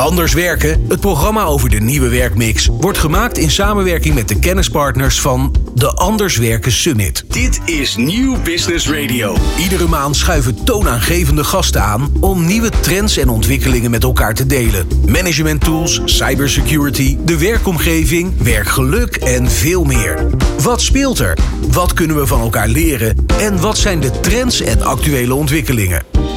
Anders werken, het programma over de nieuwe werkmix, wordt gemaakt in samenwerking met de kennispartners van de Anders Werken Summit. Dit is Nieuw Business Radio. Iedere maand schuiven toonaangevende gasten aan om nieuwe trends en ontwikkelingen met elkaar te delen. Management tools, cybersecurity, de werkomgeving, werkgeluk en veel meer. Wat speelt er? Wat kunnen we van elkaar leren? En wat zijn de trends en actuele ontwikkelingen?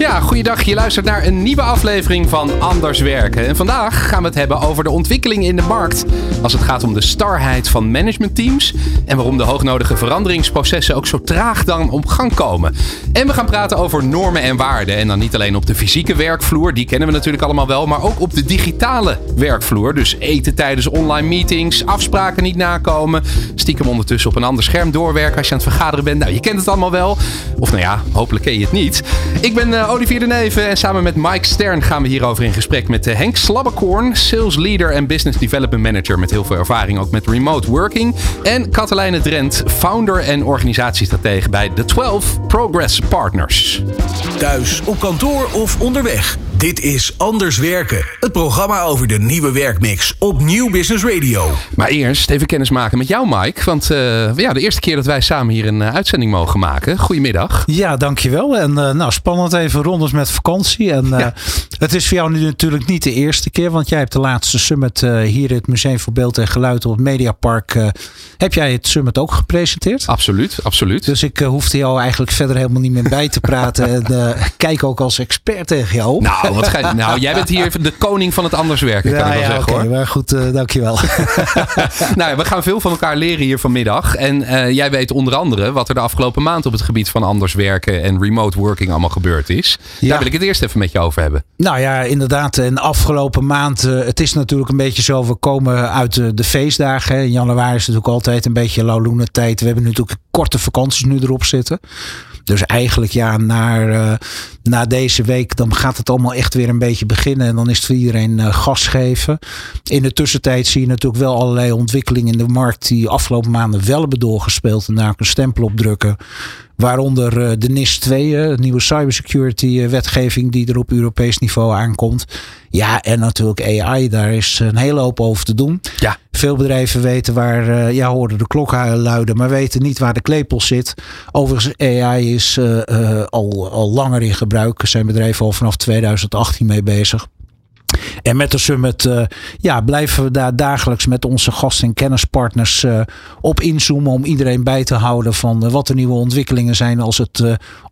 Ja, goeiedag. Je luistert naar een nieuwe aflevering van Anders Werken. En vandaag gaan we het hebben over de ontwikkeling in de markt. Als het gaat om de starheid van managementteams. En waarom de hoognodige veranderingsprocessen ook zo traag dan op gang komen. En we gaan praten over normen en waarden. En dan niet alleen op de fysieke werkvloer, die kennen we natuurlijk allemaal wel. Maar ook op de digitale werkvloer. Dus eten tijdens online meetings, afspraken niet nakomen. Stiekem ondertussen op een ander scherm doorwerken als je aan het vergaderen bent. Nou, je kent het allemaal wel. Of nou ja, hopelijk ken je het niet. Ik ben uh, Olivier de Neven en samen met Mike Stern gaan we hierover in gesprek met uh, Henk Slabbekorn, sales leader en business development manager met heel veel ervaring ook met remote working. En Katelijne Drent, founder en organisatiestratege bij de 12 Progress Partners. Thuis, op kantoor of onderweg. Dit is Anders Werken, het programma over de nieuwe werkmix op Nieuw Business Radio. Maar eerst even kennis maken met jou, Mike. Want uh, ja, de eerste keer dat wij samen hier een uh, uitzending mogen maken. Goedemiddag. Ja, dankjewel. En uh, nou, spannend even rondes met vakantie. En ja. Het is voor jou nu natuurlijk niet de eerste keer, want jij hebt de laatste summit hier in het Museum voor Beeld en Geluid op het Mediapark. heb jij het summit ook gepresenteerd? Absoluut, absoluut. Dus ik hoefde jou eigenlijk verder helemaal niet meer bij te praten. en kijk ook als expert tegen jou. Nou, wat ga, nou, jij bent hier de koning van het anders werken, kan ja, ik wel ja, zeggen okay, hoor. Maar goed, dankjewel. nou, we gaan veel van elkaar leren hier vanmiddag. En jij weet onder andere wat er de afgelopen maand op het gebied van anders werken en remote working allemaal gebeurd is. Ja. Daar wil ik het eerst even met je over hebben. Nou ja, inderdaad. In de afgelopen maand, uh, het is natuurlijk een beetje zo, we komen uit de, feestdagen. In januari is natuurlijk altijd een beetje lauwloene tijd. We hebben natuurlijk korte vakanties nu erop zitten. Dus eigenlijk ja, naar, uh, na deze week dan gaat het allemaal echt weer een beetje beginnen. En dan is het voor iedereen uh, gas geven. In de tussentijd zie je natuurlijk wel allerlei ontwikkelingen in de markt die afgelopen maanden wel hebben doorgespeeld. En daar een stempel op drukken. Waaronder uh, de NIS 2, de nieuwe cybersecurity wetgeving die er op Europees niveau aankomt. Ja, en natuurlijk AI, daar is een hele hoop over te doen. Ja. Veel bedrijven weten waar, ja, horen de klok luiden, maar weten niet waar de klepel zit. Overigens, AI is uh, uh, al, al langer in gebruik. Er zijn bedrijven al vanaf 2018 mee bezig. En met de summit uh, ja, blijven we daar dagelijks met onze gasten en kennispartners uh, op inzoomen. Om iedereen bij te houden van uh, wat de nieuwe ontwikkelingen zijn als het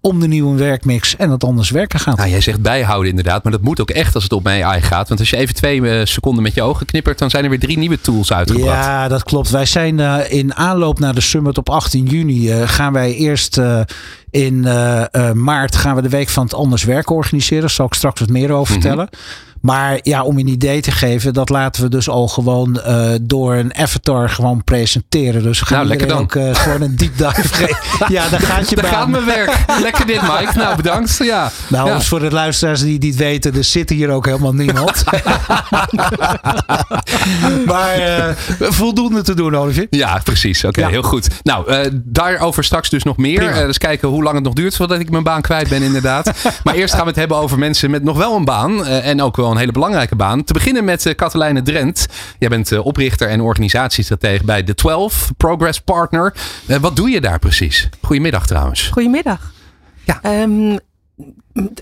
om de nieuwe werkmix en het anders werken gaat. Nou, jij zegt bijhouden inderdaad, maar dat moet ook echt als het om AI gaat. Want als je even twee seconden met je ogen knippert, dan zijn er weer drie nieuwe tools uitgebracht. Ja, dat klopt. Wij zijn in aanloop naar de summit op 18 juni gaan wij eerst in maart gaan we de week van het anders werken organiseren. Daar zal ik straks wat meer over vertellen. Mm -hmm. Maar ja, om je een idee te geven, dat laten we dus al gewoon uh, door een avatar gewoon presenteren. Dus we gaan nou, lekker dan. ook uh, gewoon een deep dive geven. Ja, daar gaat je daar gaat mijn werk. Lekker dit, Mike. Nou, bedankt. Ja. Nou, ja. voor de luisteraars die niet weten, er zit hier ook helemaal niemand. maar uh, voldoende te doen, Olivier. Ja, precies. Oké, okay, ja. heel goed. Nou, daarover straks dus nog meer. dus kijken hoe lang het nog duurt voordat ik mijn baan kwijt ben, inderdaad. maar eerst gaan we het hebben over mensen met nog wel een baan. en ook wel een hele belangrijke baan. Te beginnen met uh, Katelijne Drent. Jij bent uh, oprichter en organisatiestratege bij de 12 Progress Partner. Uh, wat doe je daar precies? Goedemiddag trouwens. Goedemiddag. Ja. Um,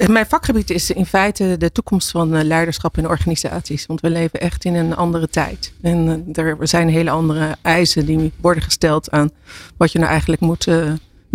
mijn vakgebied is in feite de toekomst van leiderschap in organisaties. Want we leven echt in een andere tijd. En er zijn hele andere eisen die worden gesteld aan wat je nou eigenlijk moet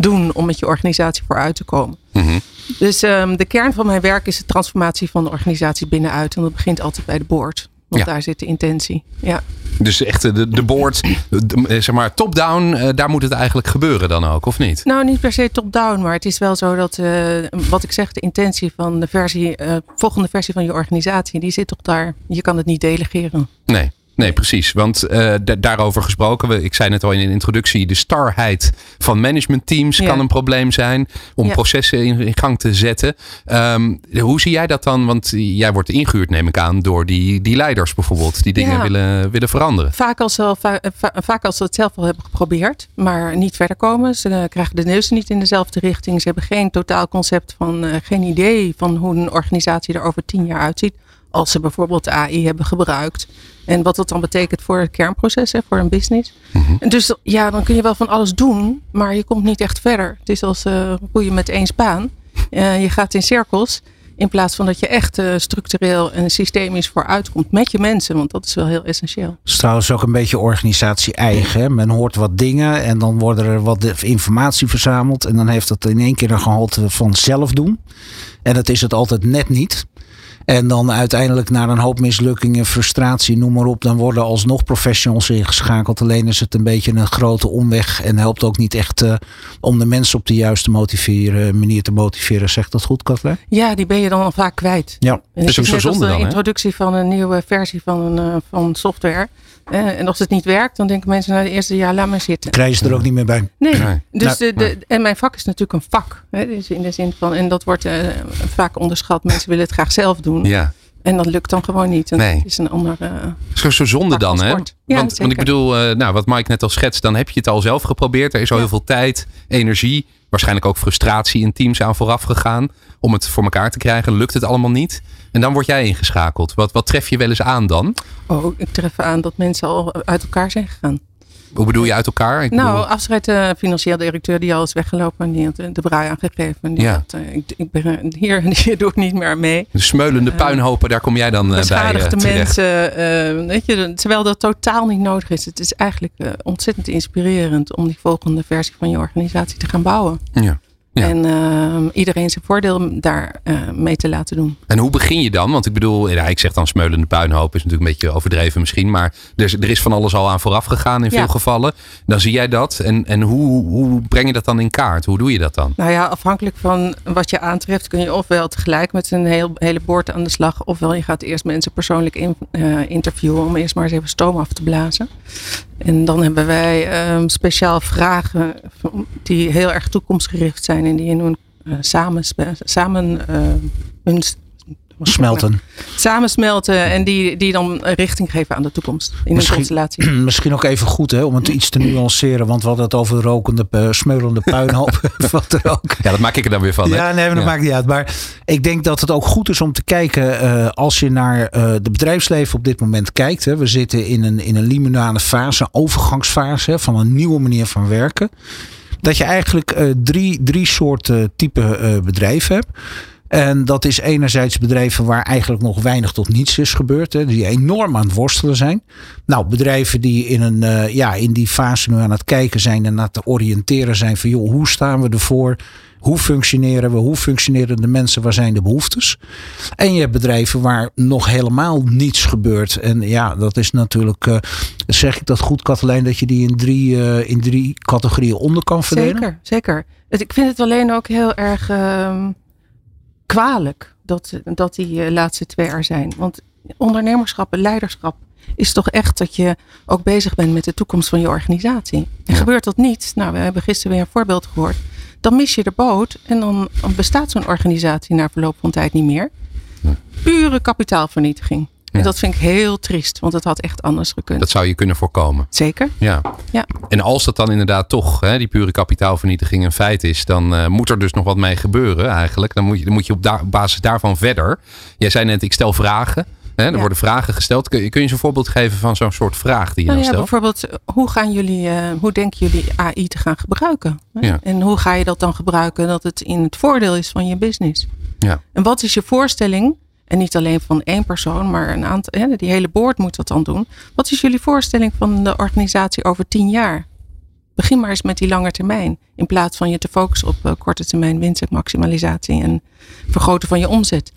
doen om met je organisatie vooruit te komen. Mhm. Dus um, de kern van mijn werk is de transformatie van de organisatie binnenuit. En dat begint altijd bij de board. Want ja. daar zit de intentie. Ja. Dus echt de, de board, de, zeg maar top-down, uh, daar moet het eigenlijk gebeuren dan ook, of niet? Nou, niet per se top-down, maar het is wel zo dat, uh, wat ik zeg, de intentie van de versie, uh, volgende versie van je organisatie, die zit toch daar. Je kan het niet delegeren. Nee. Nee, precies. Want uh, daarover gesproken, we, ik zei net al in de introductie, de starheid van managementteams ja. kan een probleem zijn om ja. processen in, in, gang te zetten. Um, hoe zie jij dat dan? Want jij wordt ingehuurd, neem ik aan, door die, die leiders bijvoorbeeld, die dingen ja. willen, willen veranderen. Vaak als, ze al, va va vaak als ze het zelf al hebben geprobeerd, maar niet verder komen. Ze uh, krijgen de neus niet in dezelfde richting. Ze hebben geen totaal concept van, uh, geen idee van hoe een organisatie er over tien jaar uitziet als ze bijvoorbeeld AI hebben gebruikt. En wat dat dan betekent voor het kernproces, hè, voor een business. Mhm. En dus ja, dan kun je wel van alles doen, maar je komt niet echt verder. Het is als uh, roeien met één spaan. Uh, je gaat in cirkels. In plaats van dat je echt uh, structureel en systemisch vooruitkomt met je mensen. Want dat is wel heel essentieel. Het is trouwens ook een beetje organisatie eigen. Men hoort wat dingen en dan worden er wat informatie verzameld. En dan heeft dat in één keer een gehalte van zelf doen. En dat is het altijd net niet. En dan uiteindelijk na een hoop mislukkingen, frustratie, noem maar op. Dan worden alsnog professionals ingeschakeld. Alleen is het een beetje een grote omweg. En helpt ook niet echt uh, om de mensen op de juiste motiveren, manier te motiveren. Zegt dat goed, Katlijn? Ja, die ben je dan al vaak kwijt. Ja, en is ook zo zonde de dan, introductie van een nieuwe versie van, een, uh, van software. Uh, en als het niet werkt, dan denken mensen na het eerste jaar, laat maar zitten. Krijg je er ook niet meer bij. Nee, nee. dus nou, de, de, en mijn vak is natuurlijk een vak. Hè, dus in de zin van, en dat wordt vaak onderschat. Mensen willen het graag zelf doen. Ja. En dat lukt dan gewoon niet. En nee. Het is een andere. Zo, zo zonde dan, hè? Ja, want, want, ik bedoel, uh, nou, wat Mike net al schetst, dan heb je het al zelf geprobeerd. Er is al ja. heel veel tijd, energie, waarschijnlijk ook frustratie in teams aan vooraf gegaan. Om het voor elkaar te krijgen. Lukt het allemaal niet. En dan word jij ingeschakeld. Wat, wat tref je wel eens aan dan? Oh, ik tref aan dat mensen al uit elkaar zijn gegaan. Hoe bedoel je uit elkaar? Ik nou, bedoel... afscheid de financieel directeur die al is weggelopen en die had de braai aangegeven. Die ja. had, uh, ik, ik, ben hier en hier doe ik niet meer mee. De smeulende puinhopen, daar kom jij dan bij Beschadigde mensen, weet je, terwijl dat totaal niet nodig is. Het is eigenlijk ontzettend inspirerend om die volgende versie van je organisatie te gaan bouwen. Ja. Ja. En uh, iedereen zijn voordeel daar uh, mee te laten doen. En hoe begin je dan? Want ik bedoel, ja, ik zeg dan smeulende puinhoop, is natuurlijk een beetje overdreven misschien. Maar er is, er is van alles al aan vooraf gegaan in Ja. veel gevallen. Dan zie jij dat. En, en hoe, hoe breng je dat dan in kaart? Hoe doe je dat dan? Nou ja, afhankelijk van wat je aantreft kun je ofwel tegelijk met een heel, hele boord aan de slag. Ofwel je gaat eerst mensen persoonlijk in, uh, interviewen om eerst maar eens even stoom af te blazen. En dan hebben wij um, speciaal vragen die heel erg toekomstgericht zijn en die in hun uh, samen, samen uh, Smelten. Samensmelten en die, die dan richting geven aan de toekomst in een constellatie. Misschien ook even goed hè, om het iets te nuanceren, want we hadden het over rokende, uh, smeulende puinhoop. wat er ook. Ja, dat maak ik er dan weer van. Hè? Ja, nee, maar dat Ja. maakt niet uit. Maar ik denk dat het ook goed is om te kijken uh, als je naar uh, de bedrijfsleven op dit moment kijkt. Hè. We zitten in een, in een liminale fase, een overgangsfase hè, van een nieuwe manier van werken. Dat je eigenlijk uh, drie, drie soorten type uh, bedrijven hebt. En dat is enerzijds bedrijven waar eigenlijk nog weinig tot niets is gebeurd. Hè, die enorm aan het worstelen zijn. Nou, bedrijven die in, een, uh, ja, in die fase nu aan het kijken zijn en aan het oriënteren zijn van joh, hoe staan we ervoor? Hoe functioneren we? Hoe functioneren de mensen? Waar zijn de behoeftes? En je hebt bedrijven waar nog helemaal niets gebeurt. En ja, dat is natuurlijk, uh, zeg ik dat goed, Katelijn, dat je die in drie, uh, in drie categorieën onder kan verdelen? Zeker, zeker. Ik vind het alleen ook heel erg uh, kwalijk dat, dat die uh, laatste twee er zijn. Want ondernemerschap en leiderschap is toch echt dat je ook bezig bent met de toekomst van je organisatie. En gebeurt dat niet, nou we hebben gisteren weer een voorbeeld gehoord, dan mis je de boot en dan bestaat zo'n organisatie na verloop van tijd niet meer. Pure kapitaalvernietiging. Ja. En dat vind ik heel triest, want het had echt anders gekund. Dat zou je kunnen voorkomen. Zeker. Ja. Ja. En als dat dan inderdaad toch hè, die pure kapitaalvernietiging een feit is, dan uh, moet er dus nog wat mee gebeuren eigenlijk. Dan moet je, dan moet je op, da- basis daarvan verder. Jij zei net, ik stel vragen. Hè, er Ja. worden vragen gesteld. Kun je, kun je eens een voorbeeld geven van zo'n soort vraag die je Nou dan ja, stelt? bijvoorbeeld, hoe gaan jullie, uh, hoe denken jullie AI te gaan gebruiken? Hè? Ja. En hoe ga je dat dan gebruiken dat het in het voordeel is van je business? Ja. En wat is je voorstelling? En niet alleen van één persoon, maar een aantal, hè, die hele board moet dat dan doen. Wat is jullie voorstelling van de organisatie over tien jaar? Begin maar eens met die lange termijn. In plaats van je te focussen op uh, korte termijn winstmaximalisatie en vergroten van je omzet.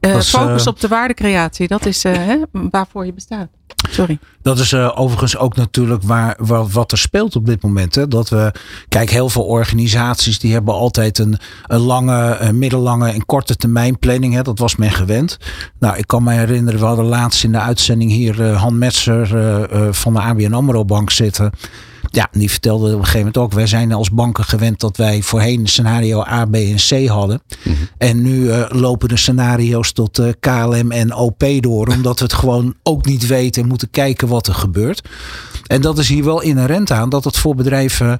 Is, focus uh, op de waardecreatie, dat is uh, hè, waarvoor je bestaat. Sorry. Dat is uh, overigens ook natuurlijk waar, waar, wat er speelt op dit moment. Hè? Dat we, kijk, heel veel organisaties die hebben altijd een, een lange, een middellange en korte termijn planning. Hè? Dat was men gewend. Nou, ik kan me herinneren, we hadden laatst in de uitzending hier uh, Han Metser uh, van de ABN AMRO Bank zitten. Ja, die vertelde op een gegeven moment ook. Wij zijn als banken gewend dat wij voorheen scenario A, B en C hadden. Mhm. En nu uh, lopen de scenario's tot uh, KLM en OP door. Omdat we het gewoon ook niet weten en moeten kijken wat er gebeurt. En dat is hier wel inherent aan dat het voor bedrijven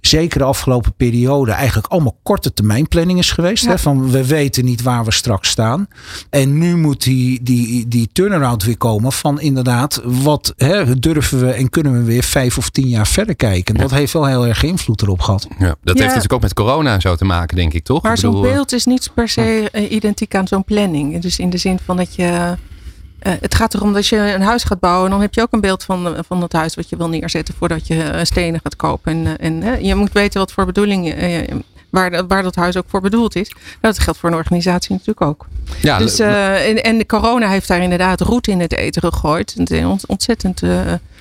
zeker de afgelopen periode eigenlijk allemaal korte termijn planning is geweest. Hè? Van we weten niet waar we straks staan. En nu moet die, die, die turnaround weer komen van inderdaad, wat hè, durven we en kunnen we weer vijf of tien jaar verder kijken. Dat heeft wel heel erg invloed erop gehad. Ja, dat heeft natuurlijk ook met corona zo te maken, denk ik, toch? Maar zo'n beeld is niet per se eh, identiek aan zo'n planning. Dus in de zin van dat je uh, het gaat erom dat je een huis gaat bouwen. Dan heb je ook een beeld van, van het huis wat je wil neerzetten voordat je uh, stenen gaat kopen. En, uh, en je moet weten wat voor bedoeling, waar, waar dat huis ook voor bedoeld is. Dat geldt voor een organisatie natuurlijk ook. Ja, dus, en, en de corona heeft daar inderdaad roet in het eten gegooid. Het is ontzettend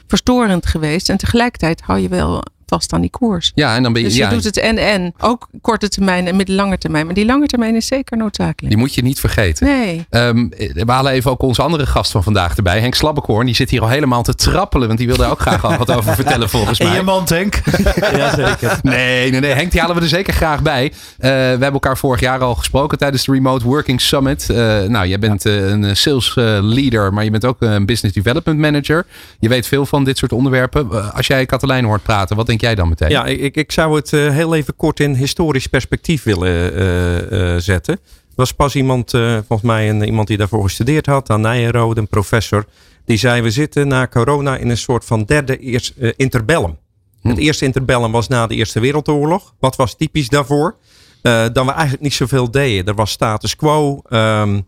verstorend geweest. En tegelijkertijd hou je wel vast aan die koers. Ja, en dan ben je. Dus je ja, doet het en en. Ook korte termijn en middellange termijn. Maar die lange termijn is zeker noodzakelijk. Die moet je niet vergeten. Nee. Um, we halen even ook onze andere gast van vandaag erbij. Henk Slabbekoorn. Die zit hier al helemaal te trappelen. Want die wilde ook graag al wat over vertellen volgens mij. En je man, Henk? Jazeker. Nee, nee, nee. Henk, die halen we er zeker graag bij. Uh, we hebben elkaar vorig jaar al gesproken tijdens de Remote Working Summit. Uh, nou, jij bent uh, een sales leader. Maar je bent ook een business development manager. Je weet veel van dit soort onderwerpen. als jij Katelijn hoort praten, wat denk jij dan meteen? Ja, ik, ik zou het uh, heel even kort in historisch perspectief willen uh, uh, zetten. Er was pas iemand, volgens mij een, iemand die daarvoor gestudeerd had, aan Nijenrode, een professor. Die zei, we zitten na corona in een soort van derde eerst, interbellum. Hm. Het eerste interbellum was na de Eerste Wereldoorlog. Wat was typisch daarvoor? dan we eigenlijk niet zoveel deden. Er was status quo. Um,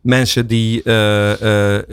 mensen die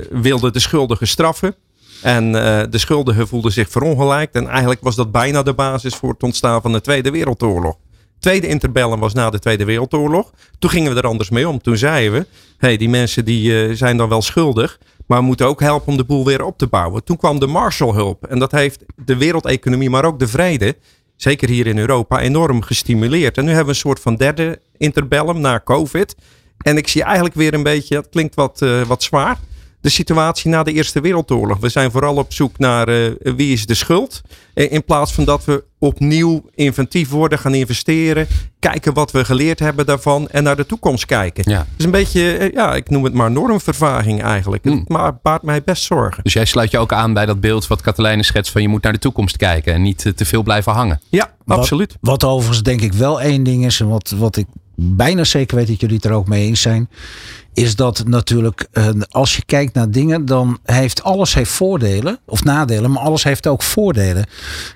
wilden de schuldigen straffen. En uh, de schuldigen voelden zich verongelijkt. En eigenlijk was dat bijna de basis voor het ontstaan van de Tweede Wereldoorlog. Tweede interbellum was na de Tweede Wereldoorlog. Toen gingen we er anders mee om. Toen zeiden we, hey, die mensen die uh, zijn dan wel schuldig. Maar we moeten ook helpen om de boel weer op te bouwen. Toen kwam de Marshallhulp. En dat heeft de wereldeconomie, maar ook de vrede, zeker hier in Europa, enorm gestimuleerd. En nu hebben we een soort van derde interbellum na COVID. En ik zie eigenlijk weer een beetje, dat klinkt wat, uh, wat zwaar de situatie na de Eerste Wereldoorlog. We zijn vooral op zoek naar uh, wie is de schuld. Eh, in plaats van dat we opnieuw inventief worden, gaan investeren. Kijken wat we geleerd hebben daarvan en naar de toekomst kijken. Ja. Dus een beetje, uh, ja, ik noem het maar normvervaging eigenlijk. Mm. Maar baart mij best zorgen. Dus jij sluit je ook aan bij dat beeld wat Katelijne schetst van je moet naar de toekomst kijken en niet te veel blijven hangen. Ja, absoluut. Wat overigens denk ik wel één ding is en wat, wat ik bijna zeker weet dat jullie het er ook mee eens zijn is dat natuurlijk, uh, als je kijkt naar dingen, dan heeft alles heeft voordelen of nadelen, maar alles heeft ook voordelen.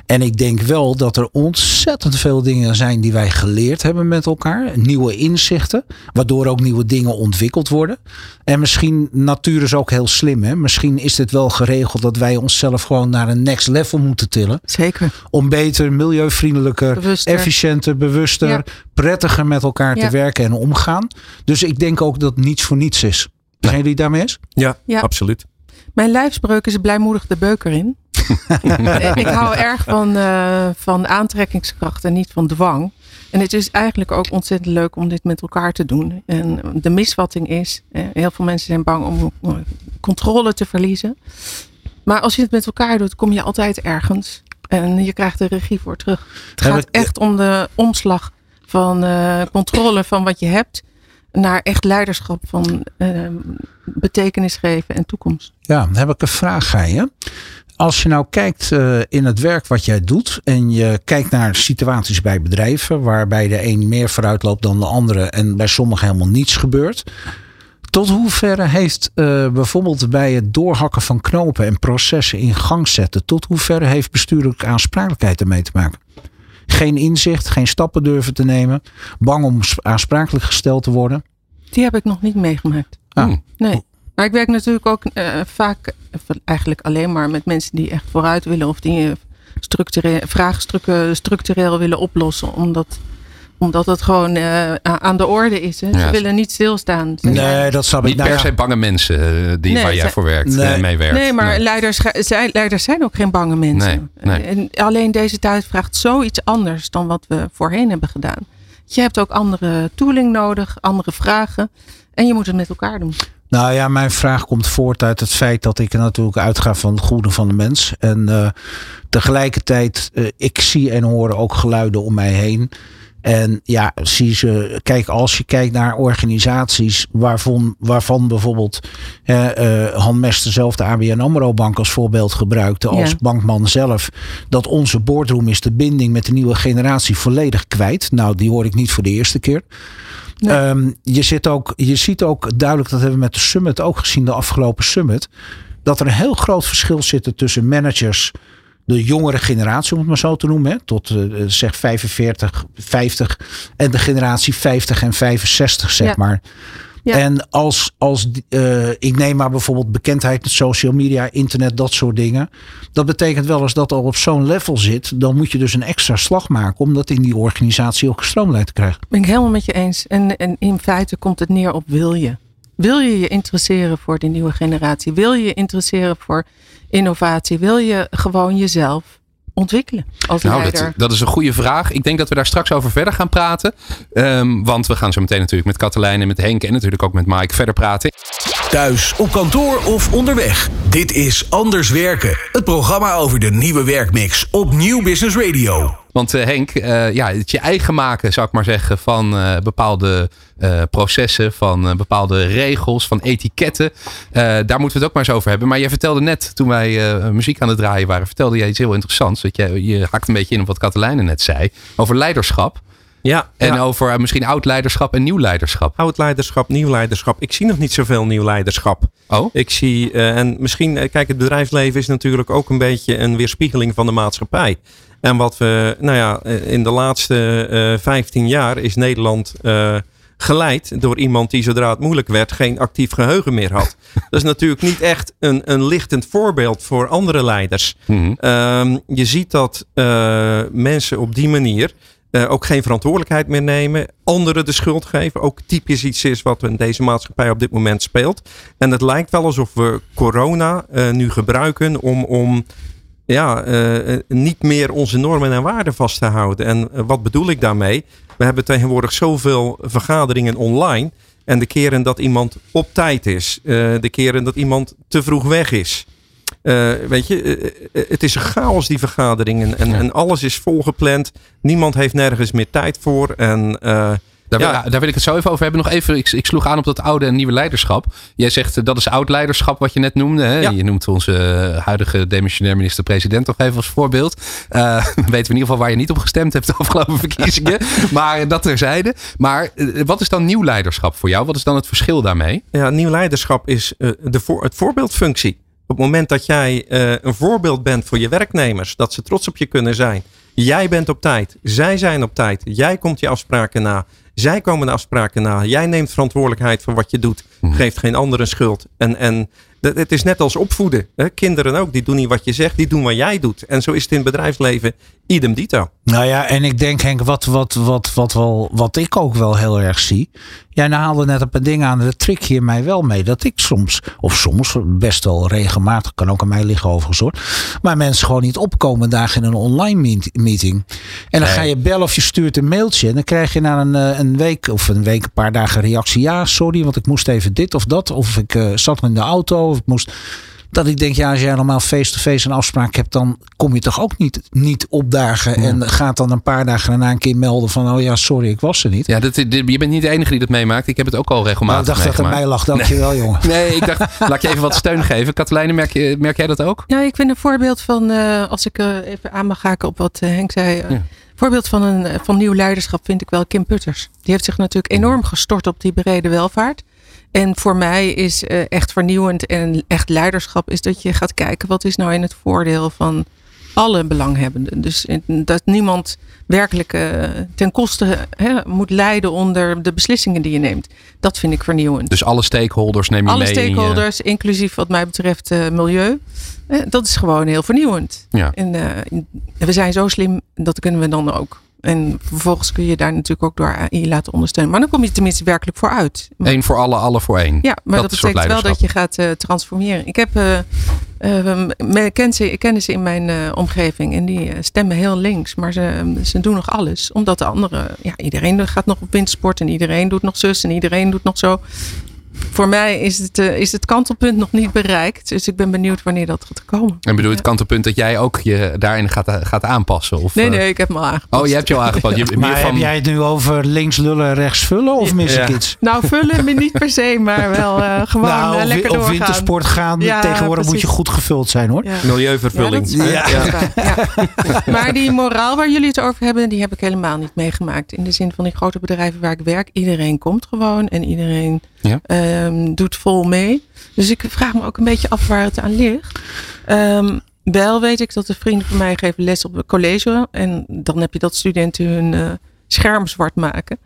En ik denk wel dat er ontzettend veel dingen zijn die wij geleerd hebben met elkaar, nieuwe inzichten, waardoor ook nieuwe dingen ontwikkeld worden. En misschien, natuur is ook heel slim, hè? Misschien is het wel geregeld dat wij onszelf gewoon naar een next level moeten tillen. Zeker. Om beter, milieuvriendelijker, bewuster. efficiënter, bewuster, ja. prettiger met elkaar ja. te werken en omgaan. Dus ik denk ook dat niets voor niets is. Zijn jullie daarmee eens? Ja, ja, absoluut. Mijn lijfspreuk is blijmoedig de beuker in. ik hou erg van, uh, van aantrekkingskracht en niet van dwang. En het is eigenlijk ook ontzettend leuk om dit met elkaar te doen. En de misvatting is, eh, heel veel mensen zijn bang om controle te verliezen. Maar als je het met elkaar doet, kom je altijd ergens. En je krijgt de regie voor terug. Het gaat echt om de omslag van uh, controle van wat je hebt naar echt leiderschap van uh, betekenis geven en toekomst. Ja, dan heb ik een vraag aan je. Als je nou kijkt uh, in het werk wat jij doet en je kijkt naar situaties bij bedrijven waarbij de een meer vooruit loopt dan de andere en bij sommigen helemaal niets gebeurt. Tot hoeverre heeft uh, bijvoorbeeld bij het doorhakken van knopen en processen in gang zetten, tot hoeverre heeft bestuurlijke aansprakelijkheid ermee te maken? Geen inzicht, geen stappen durven te nemen. Bang om aansprakelijk gesteld te worden. Die heb ik nog niet meegemaakt. Ah. Nee. Maar ik werk natuurlijk ook uh, vaak, eigenlijk alleen maar met mensen die echt vooruit willen. Of die structureel, vraagstukken structureel willen oplossen. Omdat omdat het gewoon uh, aan de orde is. Hè. Ze willen niet stilstaan. Ze nee, dat snap ik. Niet nou per se bange mensen uh, die, nee, waar jij voor werkt, nee. meewerkt. Nee, maar nee. Leiders, zijn, leiders zijn ook geen bange mensen. En alleen deze tijd vraagt zoiets anders dan wat we voorheen hebben gedaan. Je hebt ook andere tooling nodig, andere vragen. En je moet het met elkaar doen. Nou ja, mijn vraag komt voort uit het feit dat ik natuurlijk uitga van het goede van de mens. En uh, tegelijkertijd, uh, ik zie en hoor ook geluiden om mij heen En ja, zie ze, kijk, als je kijkt naar organisaties waarvan, waarvan bijvoorbeeld uh, Han Mester zelf de ABN AMRO Bank als voorbeeld gebruikte, als bankman zelf, dat onze boardroom is de binding met de nieuwe generatie volledig kwijt. Nou, die hoor ik niet voor de eerste keer. Ehm, je, zit ook, je ziet ook duidelijk, dat hebben we met de summit ook gezien, de afgelopen summit, dat er een heel groot verschil zit tussen managers de jongere generatie, om het maar zo te noemen, hè, tot uh, zeg 45, 50 en de generatie 50 en 65, zeg maar. Ja. En als, als uh, ik neem maar bijvoorbeeld bekendheid met social media, internet, dat soort dingen. Dat betekent wel als dat al op zo'n level zit, dan moet je dus een extra slag maken om dat in die organisatie ook gestroomlijnd te krijgen. Ben ik helemaal met je eens. En, en in feite komt het neer op wil je. Wil je je interesseren voor de nieuwe generatie? Wil je je interesseren voor innovatie? Wil je gewoon jezelf ontwikkelen als nou, leider? Dat, dat, is een goede vraag. Ik denk dat we daar straks over verder gaan praten. Um, want we gaan zo meteen natuurlijk met Katelijn en met Henk en natuurlijk ook met Mike verder praten. Thuis, op kantoor of onderweg. Dit is Anders Werken. Het programma over de nieuwe werkmix op Nieuw Business Radio. Want uh, Henk, uh, ja, het je eigen maken, zou ik maar zeggen, van uh, bepaalde processen, van bepaalde regels, van etiketten. daar moeten we het ook maar eens over hebben. Maar jij vertelde net, toen wij muziek aan het draaien waren, vertelde jij iets heel interessants. Dat je, je hakt een beetje in op wat Katelijne net zei, over leiderschap. Ja, en over misschien oud leiderschap en nieuw leiderschap. Oud leiderschap, nieuw leiderschap. Ik zie nog niet zoveel nieuw leiderschap. Oh? Ik zie, en misschien, kijk, het bedrijfsleven is natuurlijk ook een beetje een weerspiegeling van de maatschappij. En wat we, nou ja, in de laatste uh, eh, 15 jaar is Nederland uh, geleid door iemand die zodra het moeilijk werd geen actief geheugen meer had. Dat is natuurlijk niet echt een, een lichtend voorbeeld voor andere leiders. Mm je ziet dat uh, mensen op die manier ook geen verantwoordelijkheid meer nemen, anderen de schuld geven. Ook typisch iets is wat in deze maatschappij op dit moment speelt. En het lijkt wel alsof we corona nu gebruiken om, om ja, uh, niet meer onze normen en waarden vast te houden. En uh, wat bedoel ik daarmee? We hebben tegenwoordig zoveel vergaderingen online. En de keren dat iemand op tijd is, uh, de keren dat iemand te vroeg weg is. weet je, het is een chaos die vergaderingen en, ja. en alles is volgepland. Niemand heeft nergens meer tijd voor. En daar, ja. wil, daar, wil, ik het zo even over hebben. Nog even, ik, ik, sloeg aan op dat oude en nieuwe leiderschap. Jij zegt eh, dat is oud leiderschap wat je net noemde. Hè? Je noemt onze eh, huidige demissionair minister-president toch even als voorbeeld. Uh, weten we in ieder geval waar je niet op gestemd hebt de afgelopen verkiezingen. maar dat terzijde. Maar wat is dan nieuw leiderschap voor jou? Wat is dan het verschil daarmee? Ja, nieuw leiderschap is uh, de voor, het voorbeeldfunctie. Op het moment dat jij een voorbeeld bent voor je werknemers, dat ze trots op je kunnen zijn. Jij bent op tijd, zij zijn op tijd, jij komt je afspraken na. Zij komen de afspraken na. Jij neemt verantwoordelijkheid voor wat je doet. Mhm. Geeft geen anderen schuld. En, en het is net als opvoeden. Hè? Kinderen ook, die doen niet wat je zegt, die doen wat jij doet. En zo is het in het bedrijfsleven idem dito. Nou ja, en ik denk Henk, wat, wat, wat, wat, wel, wat ik ook wel heel erg zie. Jij nou haalde net op een ding aan, de trick hier mij wel mee. Dat ik soms, of soms, best wel regelmatig, kan ook aan mij liggen overigens hoor. Maar mensen gewoon niet opkomen dagen in een online meeting. En dan ga je bellen of je stuurt een mailtje. En dan krijg je na een, eh, een week of een week, een paar dagen reactie. Ja, sorry, want ik moest even dit of dat. Of ik uh, zat in de auto of ik moest dat ik denk, ja, als jij normaal face-to-face een afspraak hebt, dan kom je toch ook niet, niet opdagen. En gaat dan een paar dagen daarna een keer melden van, oh ja, sorry, ik was er niet. Ja, dat, je bent niet de enige die dat meemaakt. Ik heb het ook al regelmatig nou, ik dacht dat het mij lag, dankjewel nee. jongen. Nee, ik dacht, laat je even wat steun geven. Katelijne, merk, je, merk jij dat ook? Ja, ik vind een voorbeeld van, uh, als ik uh, even aan mag haken op wat uh, Henk zei. Ja. Voorbeeld van een van nieuw leiderschap vind ik wel Kim Putters. Die heeft zich natuurlijk enorm gestort op die brede welvaart. En voor mij is uh, echt vernieuwend en echt leiderschap is dat je gaat kijken wat is nou in het voordeel van alle belanghebbenden. Dus dat niemand werkelijk uh, ten koste hè, moet lijden onder de beslissingen die je neemt. Dat vind ik vernieuwend. Dus alle stakeholders neem je alle mee? Alle stakeholders, je... inclusief wat mij betreft uh, milieu. dat is gewoon heel vernieuwend. Ja. En we zijn zo slim, dat kunnen we dan ook. En vervolgens kun je daar natuurlijk ook door AI laten ondersteunen. Maar dan kom je tenminste werkelijk voor uit. Eén voor alle, alle voor één. Ja, maar dat, dat betekent wel dat je gaat uh, transformeren. Ik heb uh, uh, kennissen in mijn omgeving en die stemmen heel links. Maar ze, ze doen nog alles. Omdat de anderen, ja, iedereen gaat nog op wintersport en iedereen doet nog zus en iedereen doet nog zo. Voor mij is het, uh, is het kantelpunt nog niet bereikt. Dus ik ben benieuwd wanneer dat gaat komen. En bedoel je het kantelpunt dat jij ook je daarin gaat, gaat aanpassen? Of, nee, nee, ik heb me al aangepast. Oh, je hebt je al aangepast. Je, maar van... heb jij het nu over links lullen, rechts vullen? Of mis ik iets? Nou, vullen niet per se, maar wel uh, gewoon nou, uh, lekker doorgaan. Of wintersport gaan. Ja, Tegenwoordig moet je goed gevuld zijn hoor. Milieuvervulling. Ja, maar die moraal waar jullie het over hebben, die heb ik helemaal niet meegemaakt. In de zin van die grote bedrijven waar ik werk. Iedereen komt gewoon en iedereen um, doet vol mee. Dus ik vraag me ook een beetje af waar het aan ligt. Um, wel weet ik dat de vrienden van mij geven les op het college. En dan heb je dat studenten hun uh, scherm zwart maken.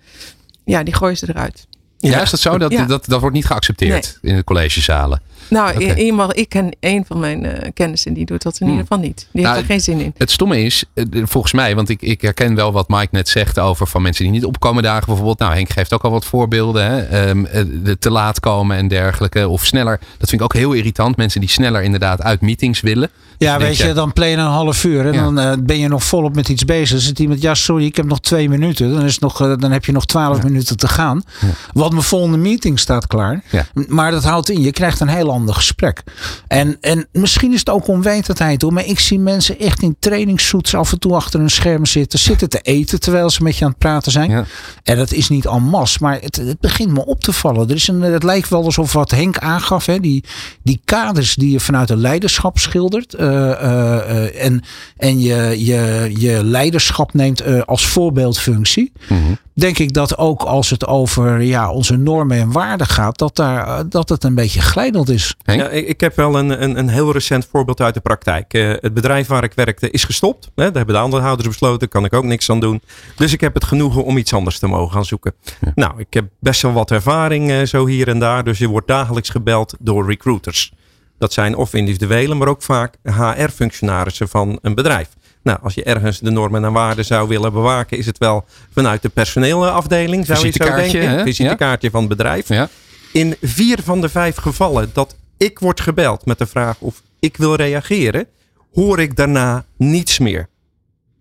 Ja, die gooien ze eruit. Ja, is dat zo? Dat, dat, dat wordt niet geaccepteerd in de collegezalen. Nou, okay. ik ken een van mijn uh, kennissen die doet dat in hmm. ieder geval niet. Die nou, heeft er geen zin in. Het stomme is, eh, volgens mij, want ik, ik herken wel wat Mike net zegt over van mensen die niet opkomen dagen bijvoorbeeld. Nou, Henk geeft ook al wat voorbeelden. Hè? Um, de te laat komen en dergelijke. Of sneller. Dat vind ik ook heel irritant. Mensen die sneller inderdaad uit meetings willen. Ja, weet je, dan plan je een half uur en dan uh, ben je nog volop met iets bezig. Dan zit iemand, ja sorry, ik heb nog twee minuten. Dan, is nog, uh, dan heb je nog twaalf minuten te gaan. Ja. Want mijn volgende meeting staat klaar. Maar dat houdt in, je krijgt een heel ander gesprek. En, en misschien is het ook onwetendheid hoor. Maar ik zie mensen echt in trainingssuits af en toe achter een scherm zitten. Zitten te eten terwijl ze met je aan het praten zijn. En dat is niet en masse, maar het, het, begint me op te vallen. Er is een, het lijkt wel alsof wat Henk aangaf. Hè, die, die kaders die je vanuit een leiderschap schildert. Uh, uh, en en je, je, je leiderschap neemt als voorbeeldfunctie. Mm denk ik dat ook als het over ja, onze normen en waarden gaat, dat, daar, eh, dat het een beetje glijdend is. Ja, ik heb wel een, een, een heel recent voorbeeld uit de praktijk. Uh, het bedrijf waar ik werkte is gestopt. Hè, daar hebben de aandeelhouders besloten, daar kan ik ook niks aan doen. Dus ik heb het genoegen om iets anders te mogen gaan zoeken. Nou, ik heb best wel wat ervaring uh, zo hier en daar. Dus je wordt dagelijks gebeld door recruiters. Dat zijn of individuele, maar ook vaak HR-functionarissen van een bedrijf. Nou, als je ergens de normen en waarden zou willen bewaken, is het wel vanuit de personeelafdeling, zou je zo denken. Visitekaartje ja. van het bedrijf. Ja. In vier van de vijf gevallen dat ik word gebeld met de vraag of ik wil reageren, hoor ik daarna niets meer.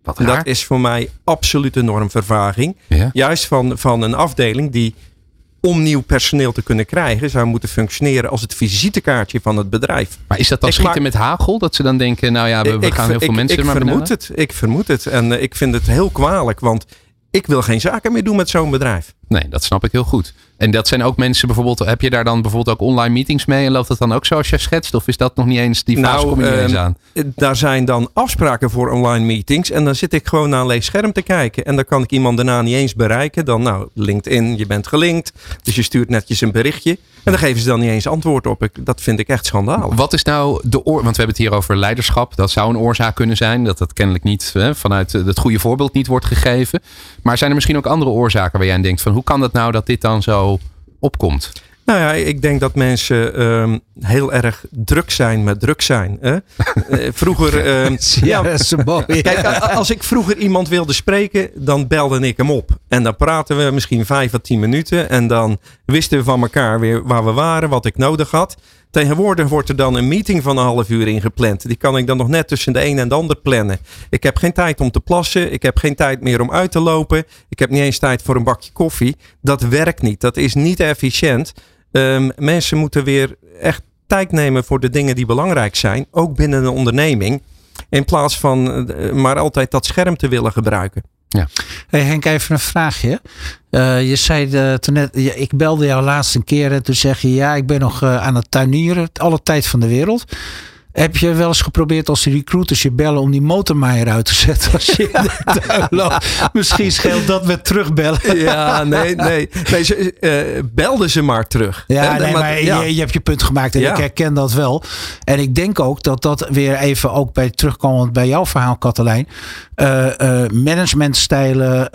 Wat dat is voor mij absolute normvervaging. Juist van, van een afdeling die om nieuw personeel te kunnen krijgen, zou moeten functioneren als het visitekaartje van het bedrijf. Maar is dat dan ik schieten met hagel? Dat ze dan denken, nou ja, we, we gaan heel veel mensen ik maar vermoed het. Ik vermoed het. En uh, ik vind het heel kwalijk, want ik wil geen zaken meer doen met zo'n bedrijf. Nee, dat snap ik heel goed. En dat zijn ook mensen bijvoorbeeld, heb je daar dan bijvoorbeeld ook online meetings mee en loopt dat dan ook zoals je schetst? Of is dat nog niet eens, die fase nou, kom je niet eens ehm, aan? Daar zijn dan afspraken voor online meetings en dan zit ik gewoon naar een leeg scherm te kijken. En dan kan ik iemand daarna niet eens bereiken. Dan nou, LinkedIn, je bent gelinkt. Dus je stuurt netjes een berichtje. En dan geven ze dan niet eens antwoord op. Dat vind ik echt schandalig. Wat is nou de oor, want we hebben het hier over leiderschap. Dat zou een oorzaak kunnen zijn. Dat dat kennelijk niet hè, vanuit het goede voorbeeld niet wordt gegeven. Maar zijn er misschien ook andere oorzaken waar jij aan denkt van hoe kan dat nou dat dit dan zo opkomt? Nou ja, ik denk dat mensen um, heel erg druk zijn met druk zijn. Hè? Vroeger. Um, ja. Kijk, als ik vroeger iemand wilde spreken, dan belde ik hem op. En dan praten we misschien vijf à tien minuten. En dan wisten we van elkaar weer waar we waren, wat ik nodig had. Tegenwoordig wordt er dan een meeting van een half uur ingepland. Die kan ik dan nog net tussen de een en de ander plannen. Ik heb geen tijd om te plassen. Ik heb geen tijd meer om uit te lopen. Ik heb niet eens tijd voor een bakje koffie. Dat werkt niet. Dat is niet efficiënt. Um, mensen moeten weer echt tijd nemen voor de dingen die belangrijk zijn. Ook binnen een onderneming. In plaats van uh, maar altijd dat scherm te willen gebruiken. Ja. Hey Henk, even een vraagje. Uh, je zei uh, toen net, ja, ik belde jou laatst een keer en toen zeg je ja, ik ben nog uh, aan het tuinieren, alle tijd van de wereld. Heb je wel eens geprobeerd als de recruiters je bellen om die motormaaier uit te zetten als je in de tuin loopt? Misschien scheelt dat met terugbellen. Ja, nee, nee. nee ze, uh, belden ze maar terug. Ja, nee, maar ja. Je, je, hebt je punt gemaakt en ja. ik herken dat wel. En ik denk ook dat dat weer even ook bij terugkomend bij jouw verhaal, Katelijn. Uh, uh, managementstijlen,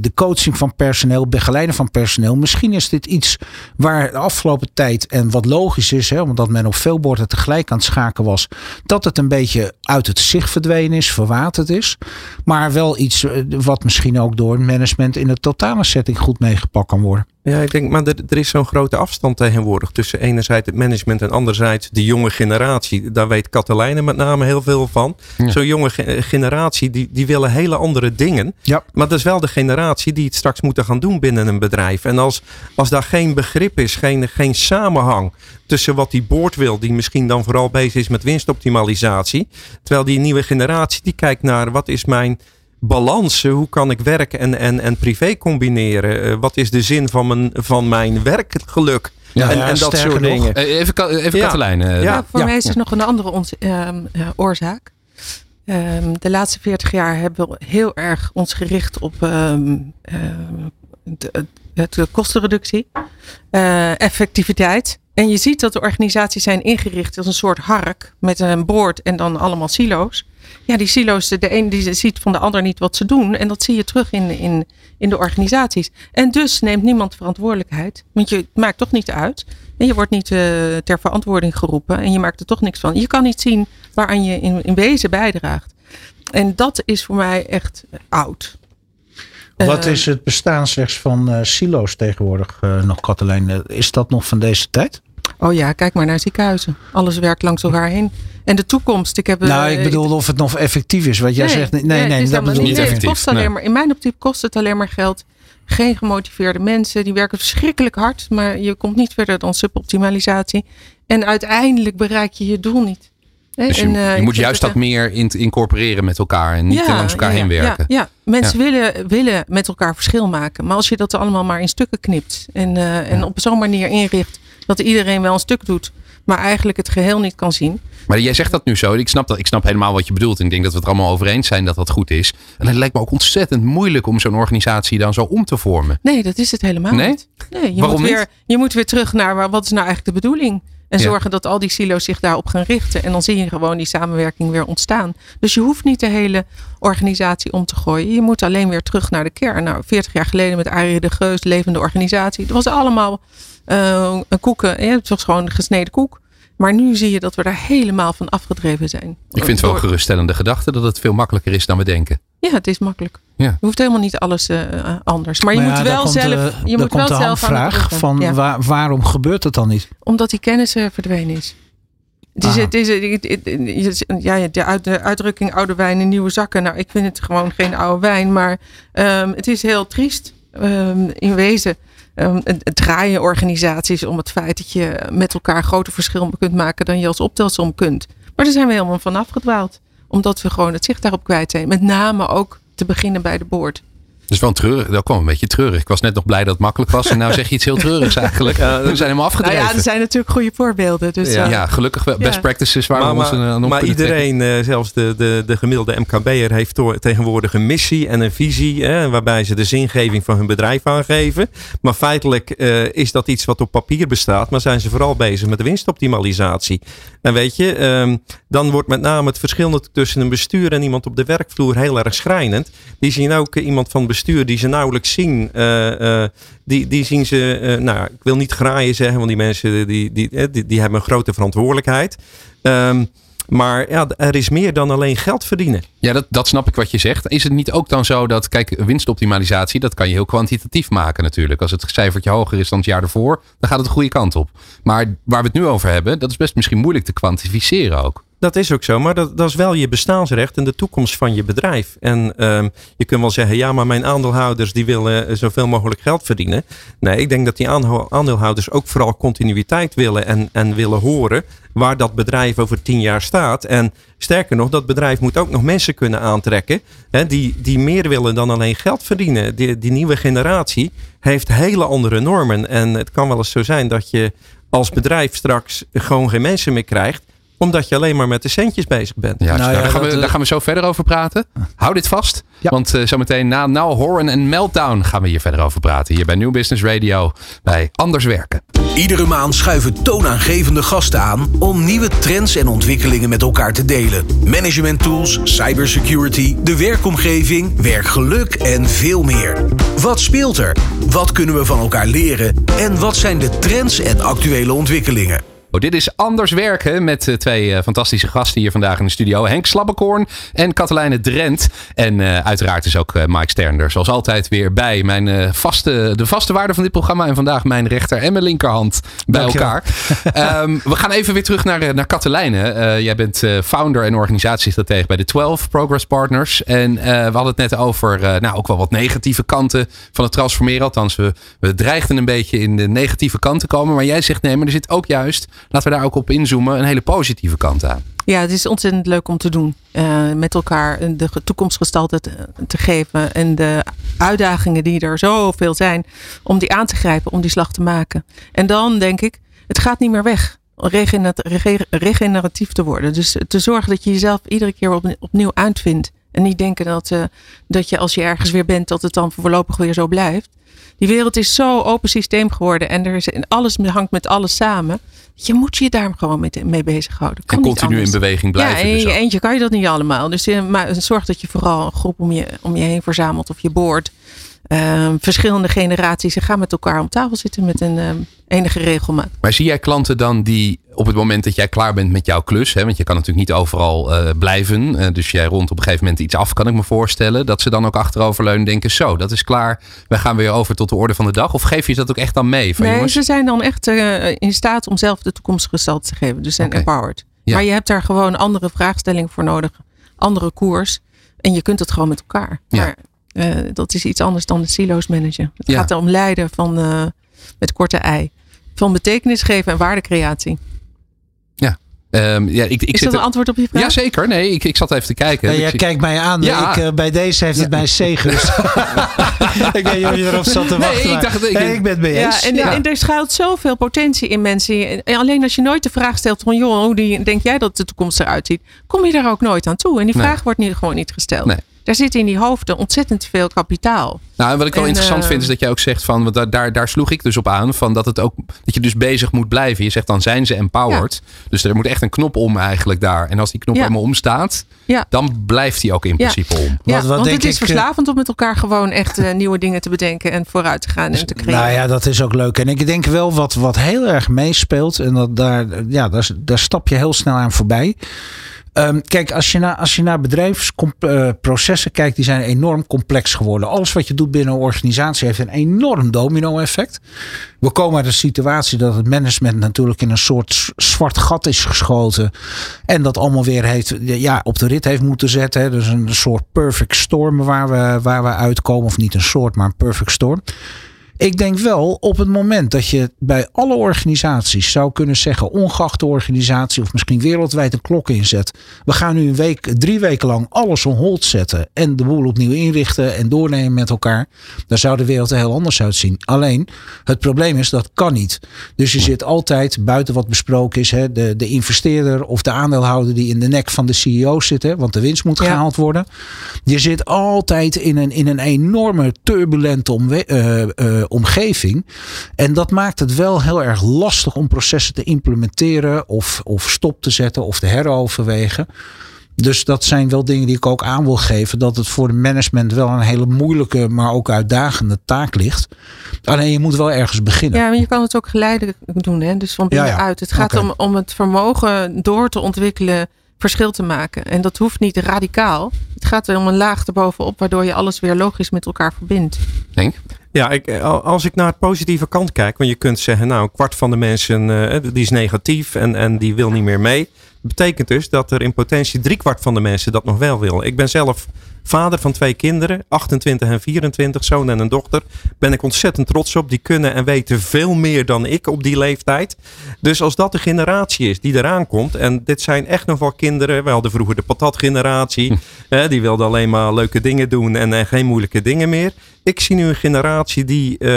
de coaching van personeel, begeleiden van personeel. Misschien is dit iets waar de afgelopen tijd en wat logisch is, hè, omdat men op veel borden tegelijk aan het schaken was, dat het een beetje uit het zicht verdwenen is, verwaterd is. Maar wel iets eh, wat misschien ook door management in de totale setting goed meegepakt kan worden. Ja, ik denk, maar er, er is zo'n grote afstand tegenwoordig tussen enerzijds het management en anderzijds de jonge generatie. Daar weet Katelijne met name heel veel van. Zo'n jonge generatie, die, die willen hele andere dingen. Ja. Maar dat is wel de generatie die het straks moeten gaan doen binnen een bedrijf. En als, als daar geen begrip is, geen, geen samenhang tussen wat die board wil, die misschien dan vooral bezig is met winstoptimalisatie. Terwijl die nieuwe generatie, die kijkt naar wat is mijn balans. Hoe kan ik werk en, en, en privé combineren? Uh, wat is de zin van mijn, van mijn werkgeluk? Ja, en, ja, en dat soort nog. dingen. Uh, even even Ja. Katelijn. uh, Ja, voor mij is er nog een andere ons, ehm, eh, oorzaak. Ehm, de laatste 40 jaar hebben we heel erg ons gericht op ehm, ehm, de, kostenreductie, eh, effectiviteit. En je ziet dat de organisaties zijn ingericht als een soort hark met een boord en dan allemaal silo's. Ja, die silo's, de een die ziet van de ander niet wat ze doen. En dat zie je terug in, in, in de organisaties. En dus neemt niemand verantwoordelijkheid. Want je het maakt toch niet uit. En je wordt niet eh, ter verantwoording geroepen. En je maakt er toch niks van. Je kan niet zien waaraan je in, in wezen bijdraagt. En dat is voor mij echt eh, oud. Wat Eh, is het bestaansrechts van eh, silo's tegenwoordig nog, Katelijn? Is dat nog van deze tijd? Oh ja, kijk maar naar ziekenhuizen. Alles werkt langs elkaar heen. En de toekomst. Ik heb, eh, nou, ik bedoel of het nog effectief is. Wat jij zegt. Nee, nee, is dat bedoel niet. ik Nee, niet. het kost nee. alleen maar, in mijn optiek kost het alleen maar geld. Geen gemotiveerde mensen. Die werken verschrikkelijk hard. Maar je komt niet verder dan suboptimalisatie. En uiteindelijk bereik je je doel niet. Hè, Dus je, en, eh, je moet juist dat eh, meer in, incorporeren met elkaar en niet ja, langs elkaar ja, heen ja, werken. Ja, mensen Willen, willen met elkaar verschil maken. Maar als je dat allemaal maar in stukken knipt. En, eh, en op zo'n manier inricht dat iedereen wel een stuk doet. Maar eigenlijk het geheel niet kan zien. Maar jij zegt dat nu zo. Ik snap, dat, ik snap helemaal wat je bedoelt. En ik denk dat we het er allemaal over eens zijn dat dat goed is. En het lijkt me ook ontzettend moeilijk om zo'n organisatie dan zo om te vormen. Nee, dat is het helemaal Nee? niet. Nee, je, Waarom moet weer, niet? je moet weer terug naar waar- wat is nou eigenlijk de bedoeling. En Ja. zorgen dat al die silo's zich daarop gaan richten. En dan zie je gewoon die samenwerking weer ontstaan. Dus je hoeft niet de hele organisatie om te gooien. Je moet alleen weer terug naar de kern. Nou, 40 jaar geleden met Arie de Geus, levende organisatie. Het was allemaal eh, een koeken. Ja, het was gewoon een gesneden koek. Maar nu zie je dat we daar helemaal van afgedreven zijn. Ik vind het wel een geruststellende gedachte dat het veel makkelijker is dan we denken. Ja, het is makkelijk. Ja. Je hoeft helemaal niet alles eh, anders. Maar je Maar moet ja, wel komt, zelf. eh, je moet wel zelf drukken. van Ja. waar- waarom gebeurt het dan niet? Omdat die kennis eh, verdwenen is. Het is, Ah. het is, het is- het is- ja, de, uit, de uitdrukking oude wijn in nieuwe zakken. Nou, ik vind het gewoon geen oude wijn. Maar ehm, het is heel triest ehm, in wezen. Ehm, het, draaien organisaties om het feit dat je met elkaar groter verschil kunt maken dan je als optelsom kunt. Maar daar zijn we helemaal van afgedwaald. Omdat we gewoon het zicht daarop kwijt zijn. Met name ook te beginnen bij de boord. Dus wel treurig. Dat kwam een beetje treurig. Ik was net nog blij dat het makkelijk was. En nou zeg je iets heel treurigs eigenlijk. we zijn helemaal Nou afgedreven. ja, er zijn natuurlijk goede voorbeelden. Dus, Ja. eh, Ja, gelukkig wel. Best Ja. practices waar maar we ons maar, aan op maar trekken. iedereen, eh, zelfs de, de, de gemiddelde MKB'er, heeft tegenwoordig een missie en een visie. Hè, waarbij ze de zingeving van hun bedrijf aangeven. Maar feitelijk eh, is dat iets wat op papier bestaat. Maar zijn ze vooral bezig met de winstoptimalisatie. En weet je, ehm, dan wordt met name het verschil tussen een bestuur en iemand op de werkvloer heel erg schrijnend. Die zien ook eh, iemand van het bestuur die ze nauwelijks zien. eh, eh, die, die zien ze, eh, nou, ik wil niet graaien zeggen, want die mensen die, die, die, die hebben een grote verantwoordelijkheid. Ehm, maar ja, er is meer dan alleen geld verdienen. Ja, dat, dat snap ik wat je zegt. Is het niet ook dan zo dat, kijk, winstoptimalisatie, dat kan je heel kwantitatief maken natuurlijk. Als het cijfertje hoger is dan het jaar ervoor, dan gaat het de goede kant op. Maar waar we het nu over hebben, dat is best misschien moeilijk te kwantificeren ook. Dat is ook zo, maar dat, dat is wel je bestaansrecht en de toekomst van je bedrijf. En ehm, je kunt wel zeggen, ja, maar mijn aandeelhouders die willen zoveel mogelijk geld verdienen. Nee, ik denk dat die aandeelhouders ook vooral continuïteit willen en, en willen horen waar dat bedrijf over tien jaar staat. En sterker nog, dat bedrijf moet ook nog mensen kunnen aantrekken hè, die, die meer willen dan alleen geld verdienen. Die, die nieuwe generatie heeft hele andere normen. En het kan wel eens zo zijn dat je als bedrijf straks gewoon geen mensen meer krijgt omdat je alleen maar met de centjes bezig bent. Ja, Nou nou, ja, daar, gaan we, eh, daar gaan we zo verder over praten. Hou dit vast. Ja. Want eh, zometeen na Now Horen en Meltdown gaan we hier verder over praten. Hier bij New Business Radio bij Anders Werken. Iedere maand schuiven toonaangevende gasten aan om nieuwe trends en ontwikkelingen met elkaar te delen. Management tools, cybersecurity, de werkomgeving, werkgeluk en veel meer. Wat speelt er? Wat kunnen we van elkaar leren? En wat zijn de trends en actuele ontwikkelingen? Dit is Anders Werken met twee fantastische gasten hier vandaag in de studio. Henk Slabbekorn en Katelijne Drent. En uiteraard is ook Mike Sterner zoals altijd weer bij. Mijn, vaste, de vaste waarde van dit programma. En vandaag mijn rechter en mijn linkerhand bij elkaar. um, we gaan even weer terug naar, naar Katelijne. jij bent founder en organisatiestratege bij de 12 Progress Partners. En we hadden het net over nou, ook wel wat negatieve kanten van het transformeren. Althans, we, we dreigden een beetje in de negatieve kant te komen. Maar jij zegt nee, maar er zit ook juist, laten we daar ook op inzoomen, een hele positieve kant aan. Ja, het is ontzettend leuk om te doen. Uh, met elkaar de toekomstgestalte te, te, geven. En de uitdagingen die er zoveel zijn. Om die aan te grijpen, om die slag te maken. En dan denk ik, het gaat niet meer weg. Regeneratief te worden. Dus te zorgen dat je jezelf iedere keer opnieuw uitvindt. En niet denken dat, uh, dat je als je ergens weer bent, dat het dan voorlopig weer zo blijft. Die wereld is zo open systeem geworden en er is, alles hangt met alles samen. Je moet je daar gewoon mee, mee bezighouden. Kan en continu in beweging blijven. Ja, in je dus eentje kan je dat niet allemaal. Dus eh, maar zorg dat je vooral een groep om je, om je heen verzamelt of je boord. Uh, verschillende generaties en gaan met elkaar om tafel zitten met een uh, enige regelmaat. Maar zie jij klanten dan die op het moment dat jij klaar bent met jouw klus, hè, want je kan natuurlijk niet overal uh, blijven, uh, dus jij rond op een gegeven moment iets af, kan ik me voorstellen, dat ze dan ook achteroverleunen denken, zo, dat is klaar, we gaan weer over tot de orde van de dag. Of geef je dat ook echt dan mee? Van, nee, jongens? ze zijn dan echt in staat om zelf de toekomstige gestalte te geven, dus zijn okay. empowered. Ja. Maar je hebt daar gewoon andere vraagstellingen voor nodig, andere koers, en je kunt het gewoon met elkaar. Ja. Maar uh, dat is iets anders dan de silo's managen. Het ja. gaat om leiden van uh, met korte ei. Van betekenis geven en waardecreatie. Ja. Um, ja, ik, ik is dat een antwoord op je vraag? Jazeker. Nee, ik, ik zat even te kijken. Ja, jij kijkt mij aan. Ja. Ik, uh, bij deze heeft het mij C gerust. ik weet niet of je erop zat te wachten. Nee, ik, dacht, ik, nee, ik ben het mee eens. Ja, en, ja. en, er schuilt zoveel potentie in mensen. En alleen als je nooit de vraag stelt van... joh, hoe denk jij dat de toekomst eruit ziet? Kom je daar ook nooit aan toe. En die vraag nee. wordt niet, gewoon niet gesteld. Nee daar zit in die hoofden ontzettend veel kapitaal. Nou, en wat ik wel en, interessant uh, vind is dat jij ook zegt van, want daar, daar, daar sloeg ik dus op aan, van dat het ook dat je dus bezig moet blijven. Je zegt dan zijn ze empowered. Ja. Dus er moet echt een knop om eigenlijk daar. En als die knop ja. helemaal omstaat, ja. dan blijft die ook in principe om. Ja, wat, wat want het is ik, verslavend om met elkaar gewoon echt uh, nieuwe dingen te bedenken en vooruit te gaan en te creëren. Nou ja, dat is ook leuk. En ik denk wel wat, wat heel erg meespeelt, en dat daar, ja, daar, daar stap je heel snel aan voorbij. Um, kijk, als je, naar, als je naar bedrijfsprocessen kijkt, die zijn enorm complex geworden. Alles wat je doet binnen een organisatie heeft een enorm domino-effect. We komen uit een situatie dat het management natuurlijk in een soort zwart gat is geschoten. En dat allemaal weer heeft, ja, op de rit heeft moeten zetten. Dus een soort perfect storm waar we, waar we uitkomen. Of niet een soort, maar een perfect storm. Ik denk wel op het moment dat je bij alle organisaties zou kunnen zeggen, ongeacht de organisatie of misschien wereldwijd een klok inzet. We gaan nu een week, drie weken lang alles on hold zetten en de boel opnieuw inrichten en doornemen met elkaar. Dan zou de wereld er heel anders uitzien. Alleen het probleem is dat kan niet. Dus je zit altijd buiten wat besproken is, hè, de, de investeerder of de aandeelhouder die in de nek van de CEO zit, hè, want de winst moet gehaald worden. Je zit altijd in een, in een enorme turbulente omwe- uh, uh, omgeving. En dat maakt het wel heel erg lastig om processen te implementeren of, of stop te zetten of te heroverwegen. Dus dat zijn wel dingen die ik ook aan wil geven. Dat het voor de management wel een hele moeilijke, maar ook uitdagende taak ligt. Alleen je moet wel ergens beginnen. Ja, maar je kan het ook geleidelijk doen. Hè? Dus van binnenuit. Ja, ja. Het gaat okay. om, om het vermogen door te ontwikkelen verschil te maken. En dat hoeft niet radicaal. Het gaat om een laag erbovenop, waardoor je alles weer logisch met elkaar verbindt. Denk. Ja, ik, als ik naar het positieve kant kijk, want je kunt zeggen, nou, een kwart van de mensen uh, die is negatief en, en die wil niet meer mee. Dat betekent dus dat er in potentie driekwart van de mensen dat nog wel wil. Ik ben zelf vader van twee kinderen, 28 en 24, zoon en een dochter. Ben ik ontzettend trots op. Die kunnen en weten veel meer dan ik op die leeftijd. Dus als dat de generatie is die eraan komt. En dit zijn echt nog wel kinderen. We hadden vroeger de patatgeneratie. Hm. Die wilde alleen maar leuke dingen doen en, en geen moeilijke dingen meer. Ik zie nu een generatie die uh,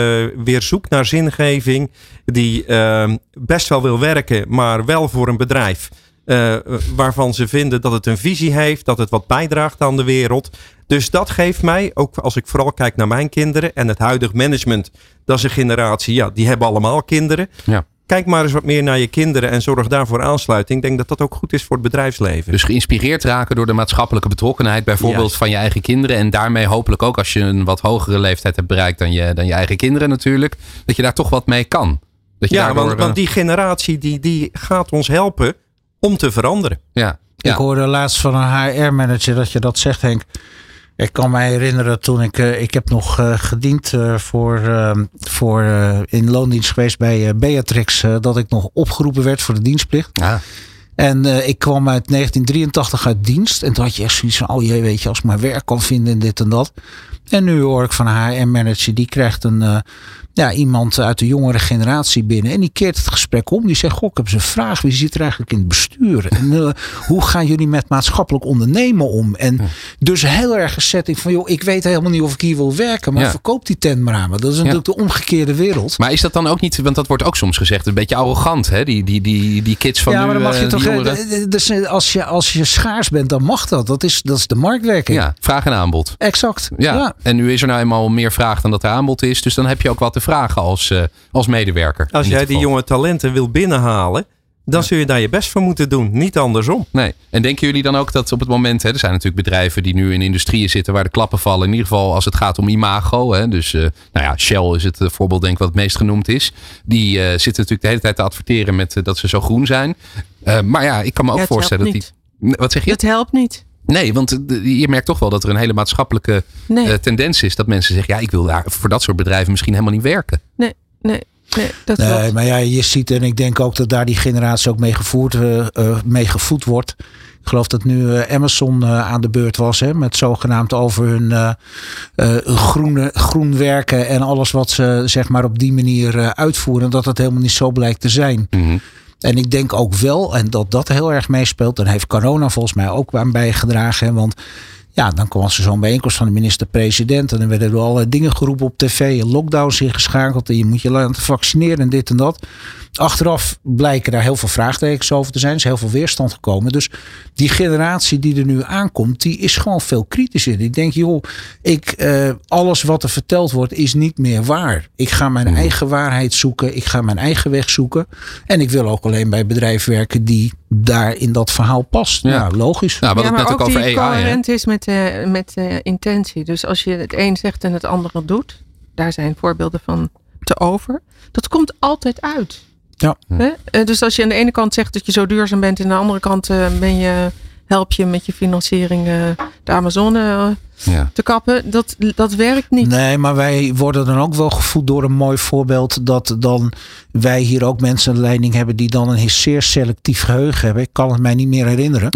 weer zoekt naar zingeving. Die uh, best wel wil werken, maar wel voor een bedrijf. Uh, waarvan ze vinden dat het een visie heeft, dat het wat bijdraagt aan de wereld. Dus dat geeft mij, ook als ik vooral kijk naar mijn kinderen en het huidige management, dat is een generatie, ja, die hebben allemaal kinderen. Ja. Kijk maar eens wat meer naar je kinderen en zorg daarvoor aansluiting. Ik denk dat dat ook goed is voor het bedrijfsleven. Dus geïnspireerd raken door de maatschappelijke betrokkenheid, bijvoorbeeld ja. van je eigen kinderen. En daarmee hopelijk ook als je een wat hogere leeftijd hebt bereikt dan je, dan je eigen kinderen natuurlijk, dat je daar toch wat mee kan. Dat je Ja, daardoor, want, eh, want die generatie die, die gaat ons helpen om te veranderen. ja, ja. Ik hoorde laatst van een HR-manager dat je dat zegt, Henk. Ik kan mij herinneren toen ik, eh, ik heb nog eh, gediend eh, voor, eh, voor in loondienst geweest bij eh, Beatrix, dat ik nog opgeroepen werd voor de dienstplicht. Ja. En eh, ik kwam uit 1983 uit dienst. En toen had je echt zoiets van, oh jee, weet je, als ik maar werk kan vinden en dit en dat. En nu hoor ik van een HR-manager, die krijgt een, eh, ja, iemand uit de jongere generatie binnen. En die keert het gesprek om. Die zegt, goh, ik heb eens een vraag. Wie zit er eigenlijk in het bestuur? En eh, hoe gaan jullie met maatschappelijk ondernemen om? En dus heel erg een setting van, joh, ik weet helemaal niet of ik hier wil werken. Maar Ja. verkoop die tent maar aan me. Dat is natuurlijk de omgekeerde wereld. Maar is dat dan ook niet, want dat wordt ook soms gezegd, een beetje arrogant, hè? Die, die, die, die kids van ja, nu, maar dan mag je eh, toch. eh, Dus als je, als je schaars bent, dan mag dat. Dat is, dat is de marktwerking. Ja, vraag en aanbod. Exact. Ja. ja. en nu is er nou eenmaal meer vraag dan dat er aanbod is. Dus dan heb je ook wat te vragen als, eh, als medewerker. Als jij die jonge talenten wil binnenhalen, dan zul je daar je best voor moeten doen. Niet andersom. Nee. En denken jullie dan ook dat op het moment, hè, er zijn natuurlijk bedrijven die nu in industrieën zitten waar de klappen vallen. In ieder geval als het gaat om imago. Hè, dus eh, nou ja, Shell is het eh, voorbeeld denk ik wat het meest genoemd is. Die eh, zitten natuurlijk de hele tijd te adverteren met dat ze zo groen zijn. Eh, maar ja, ik kan me ook Ja, het voorstellen dat die... Nee, Wat zeg je? Het helpt niet. Nee, want je merkt toch wel dat er een hele maatschappelijke Nee, eh, tendens is. Dat mensen zeggen, ja, ik wil daar voor dat soort bedrijven misschien helemaal niet werken. nee, nee, nee, dat Nee, maar ja, je ziet, en ik denk ook dat daar die generatie ook mee, gevoerd, eh, eh, mee gevoed wordt. Ik geloof dat nu eh, Amazon eh, aan de beurt was, hè, met zogenaamd over hun eh, eh, groene, groen werken en alles wat ze zeg maar op die manier eh, uitvoeren. Dat het helemaal niet zo blijkt te zijn. Mhm. En ik denk ook wel, en dat dat heel erg meespeelt, dan heeft corona volgens mij ook aan bijgedragen. Want ja, dan kwam er zo'n bijeenkomst van de minister-president. En dan werden er allerlei dingen geroepen op tv. Lockdowns ingeschakeld. En je moet je laten vaccineren en dit en dat. Achteraf blijken daar heel veel vraagtekens over te zijn. Er is heel veel weerstand gekomen. Dus die generatie die er nu aankomt, die is gewoon veel kritischer. Die denkt, joh, ik, eh, alles wat er verteld wordt is niet meer waar. Ik ga mijn eigen waarheid zoeken. Ik ga mijn eigen weg zoeken. En ik wil ook alleen bij bedrijven werken die daar in dat verhaal past. Ja. Logisch. Nou, we ja, maar net ook ook over die AI. Hè? coherent is met, de met de intentie. Dus als je het een zegt en het andere doet, daar zijn voorbeelden van te over. Dat komt altijd uit. Ja. Eh, Dus als je aan de ene kant zegt dat je zo duurzaam bent, en aan de andere kant eh, ben je, help je met je financiering eh, de Amazone eh, Ja. te kappen, dat, dat werkt niet. Nee, maar wij worden dan ook wel gevoed door een mooi voorbeeld. Dat dan wij hier ook mensen de leiding hebben die dan een zeer selectief geheugen hebben. Ik kan het mij niet meer herinneren.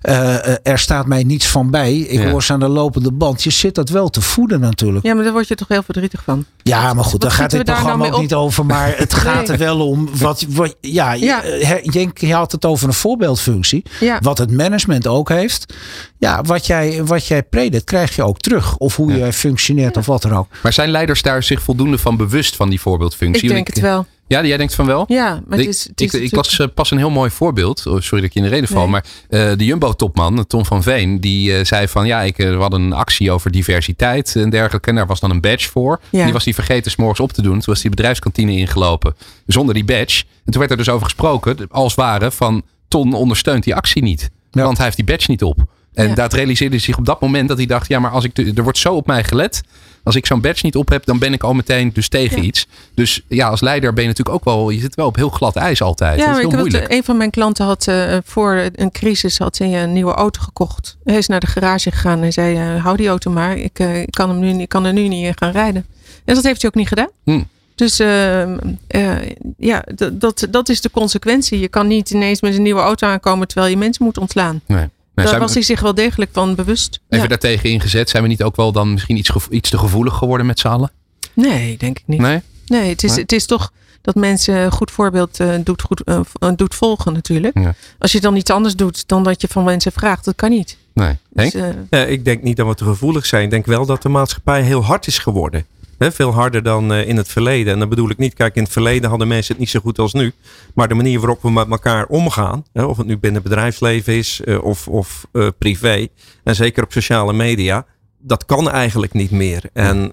Eh, eh, er staat mij niets van bij. Ik Ja. hoor ze aan de lopende band. Je zit dat wel te voeden natuurlijk. Ja, maar daar word je toch heel verdrietig van. Ja, maar goed, Wat daar gaat dit programma nou ook niet over. Maar het gaat er wel om. Wat, wat, ja, Ja. je- Jenk, je had het over een voorbeeldfunctie. Ja. Wat het management ook heeft. Ja, wat jij, wat jij predikt, krijg je ook terug. Of hoe Ja. jij functioneert of wat dan ook. Maar zijn leiders daar zich voldoende van bewust van die voorbeeldfunctie? Ik denk het wel. Ja, jij denkt van wel? Ja, maar ik, het is, het ik, is ik natuurlijk- las eh, pas een heel mooi voorbeeld. Oh, sorry dat ik je in de reden val. Nee. Maar eh, de Jumbo-topman, Tom van Veen, die eh, zei van ja, ik we hadden een actie over diversiteit en dergelijke. En daar was dan een badge voor. Ja. Die was hij vergeten 's morgens op te doen. Toen was die bedrijfskantine ingelopen zonder die badge. En toen werd er dus over gesproken, als ware van Ton ondersteunt die actie niet. Ja. Want hij heeft die badge niet op. En Ja. dat realiseerde hij zich op dat moment dat hij dacht, ja, maar als ik er wordt zo op mij gelet. Als ik zo'n badge niet op heb, dan ben ik al meteen dus tegen Ja. iets. Dus ja, als leider ben je natuurlijk ook wel, je zit wel op heel glad ijs altijd. Ja, dat is ik heel het, moeilijk. een van mijn klanten had eh, voor een crisis had hij een nieuwe auto gekocht. Hij is naar de garage gegaan en zei: eh, hou die auto maar, ik, eh, ik, kan hem nu, niet- ik kan er nu niet in gaan rijden. En dat heeft hij ook niet gedaan. Hm. Dus eh, eh, ja, dat, dat is de consequentie. Je kan niet ineens met een nieuwe auto aankomen terwijl je mensen moet ontslaan. Nee. Daar we was hij zich wel degelijk van bewust. even Ja. daartegen ingezet. Zijn we niet ook wel dan misschien iets, gevo- iets te gevoelig geworden met z'n allen? Nee, denk ik niet. Nee? Nee, het is, Nee? het is toch dat mensen een goed voorbeeld eh, doet, goed, eh, v- doet volgen natuurlijk. Ja. Als je dan iets anders doet dan dat je van mensen vraagt, dat kan niet. Nee. Dus, eh, Ja, ik denk niet dat we te gevoelig zijn. Ik denk wel dat de maatschappij heel hard is geworden. Veel harder dan eh, in het verleden. En dan bedoel ik niet, kijk, in het verleden hadden mensen het niet zo goed als nu. Maar de manier waarop we met elkaar omgaan, of het nu binnen bedrijfsleven is eh, of, of eh, privé, en zeker op sociale media, dat kan eigenlijk niet meer. En